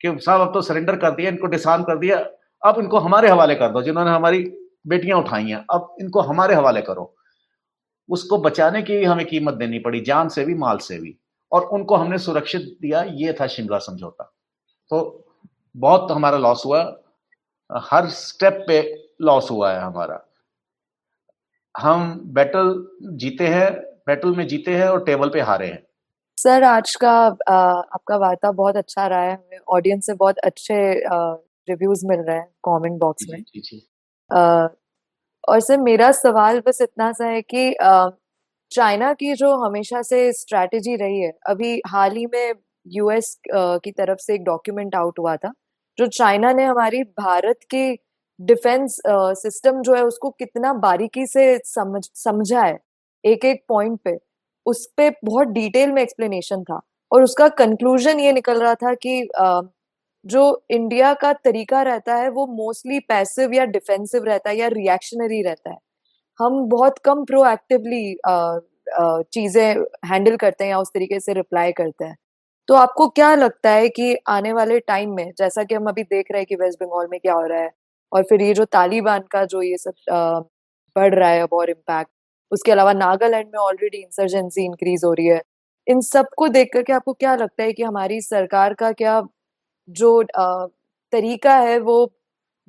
कि साहब अब तो सरेंडर कर दिया, इनको डिसार्म कर दिया। अब इनको हमारे हवाले कर दो, जिन्होंने हमारी बेटियाँ उठाई हैं। अब इनको हमारे हवाले करो। उसको बचाने की हमें कीमत देनी पड़ी जान से भी माल से भी। और उनको हमने सुरक्षित दिया ये था शिमला समझौता। तो बहुत हमारा लॉस हुआ। हर स्टेप पे लॉस हुआ है हमारा। हम बैटल जीते हैं बैटल में जीते हैं और टेबल पे हारे हैं। सर आज का आ, आपका वार्ता बहुत अच्छा रहा है। हमें ऑडियंस से बहुत अच्छे रिव्यूज़ मिल रहे हैं कमेंट बॉक्स में। जी, जी. आ, और सर मेरा सवाल बस इतना सा है कि चाइना की जो हमेशा से स्ट्रैटेजी रही है, अभी हाल ही में यूएस की तरफ़ से एक डॉक्यूमेंट आउट हुआ था, जो चाइना ने हमारी भारत के डिफेंस सिस्टम जो है उसको कितना बारीकी से समझ, समझा है एक एक पॉइंट पे, उस पर बहुत डिटेल में एक्सप्लेनेशन था और उसका कंक्लूजन ये निकल रहा था कि जो इंडिया का तरीका रहता है, वो मोस्टली पैसिव या डिफेंसिव रहता है या रिएक्शनरी रहता है। हम बहुत कम प्रोएक्टिवली चीज़ें हैंडल करते हैं या उस तरीके से रिप्लाई करते हैं। तो आपको क्या लगता है कि आने वाले टाइम में, जैसा कि हम अभी देख रहे हैं कि वेस्ट बंगाल में क्या हो रहा है, और फिर ये जो तालिबान का जो ये सब बढ़ रहा है अब और इम्पैक्ट उसके अलावा नागालैंड में ऑलरेडी इंसर्जेंसी इंक्रीज हो रही है। इन सबको देख करके आपको क्या लगता है कि हमारी सरकार का क्या जो तरीका है वो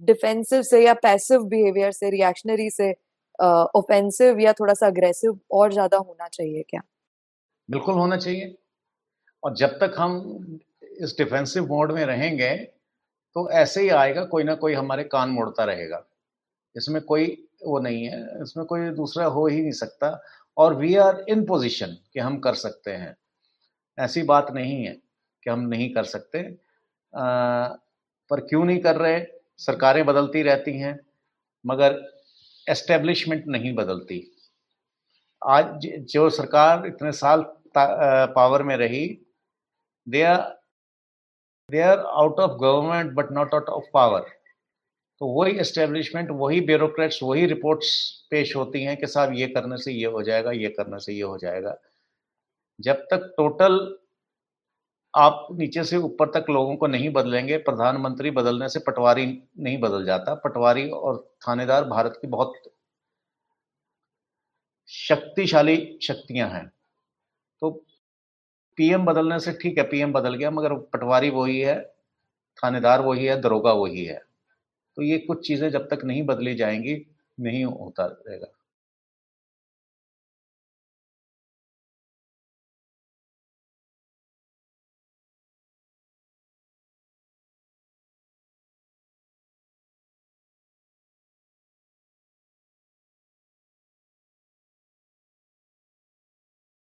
डिफेंसिव से या पैसिव बिहेवियर से रिएक्शनरी से ऑफेंसिव या थोड़ा सा अग्रेसिव और ज़्यादा होना चाहिए क्या? बिल्कुल होना चाहिए। और जब तक हम इस डिफेंसिव मोड में रहेंगे तो ऐसे ही आएगा, कोई ना कोई हमारे कान मोड़ता रहेगा। इसमें कोई वो नहीं है, इसमें कोई दूसरा हो ही नहीं सकता। और वी आर इन पोजिशन कि हम कर सकते हैं। ऐसी बात नहीं है कि हम नहीं कर सकते। पर क्यों नहीं कर रहे? सरकारें बदलती रहती हैं, मगर एस्टेब्लिशमेंट नहीं बदलती। आज जो सरकार इतने साल पावर में रही, they are they are out of government but not out of power. तो वही एस्टेब्लिशमेंट, वही ब्यूरोक्रेट्स, वही रिपोर्ट्स पेश होती हैं कि साहब ये करने से ये हो जाएगा, ये करने से ये हो जाएगा। जब तक टोटल आप नीचे से ऊपर तक लोगों को नहीं बदलेंगे। प्रधानमंत्री बदलने से पटवारी नहीं बदल जाता। पटवारी और थानेदार भारत की बहुत शक्तिशाली शक्तियाँ हैं। तो पीएम बदलने से ठीक है, पीएम बदल गया, मगर पटवारी वही है, थानेदार वही है, दरोगा वही है। तो ये कुछ चीज़ें जब तक नहीं बदली जाएँगी, नहीं होता रहेगा।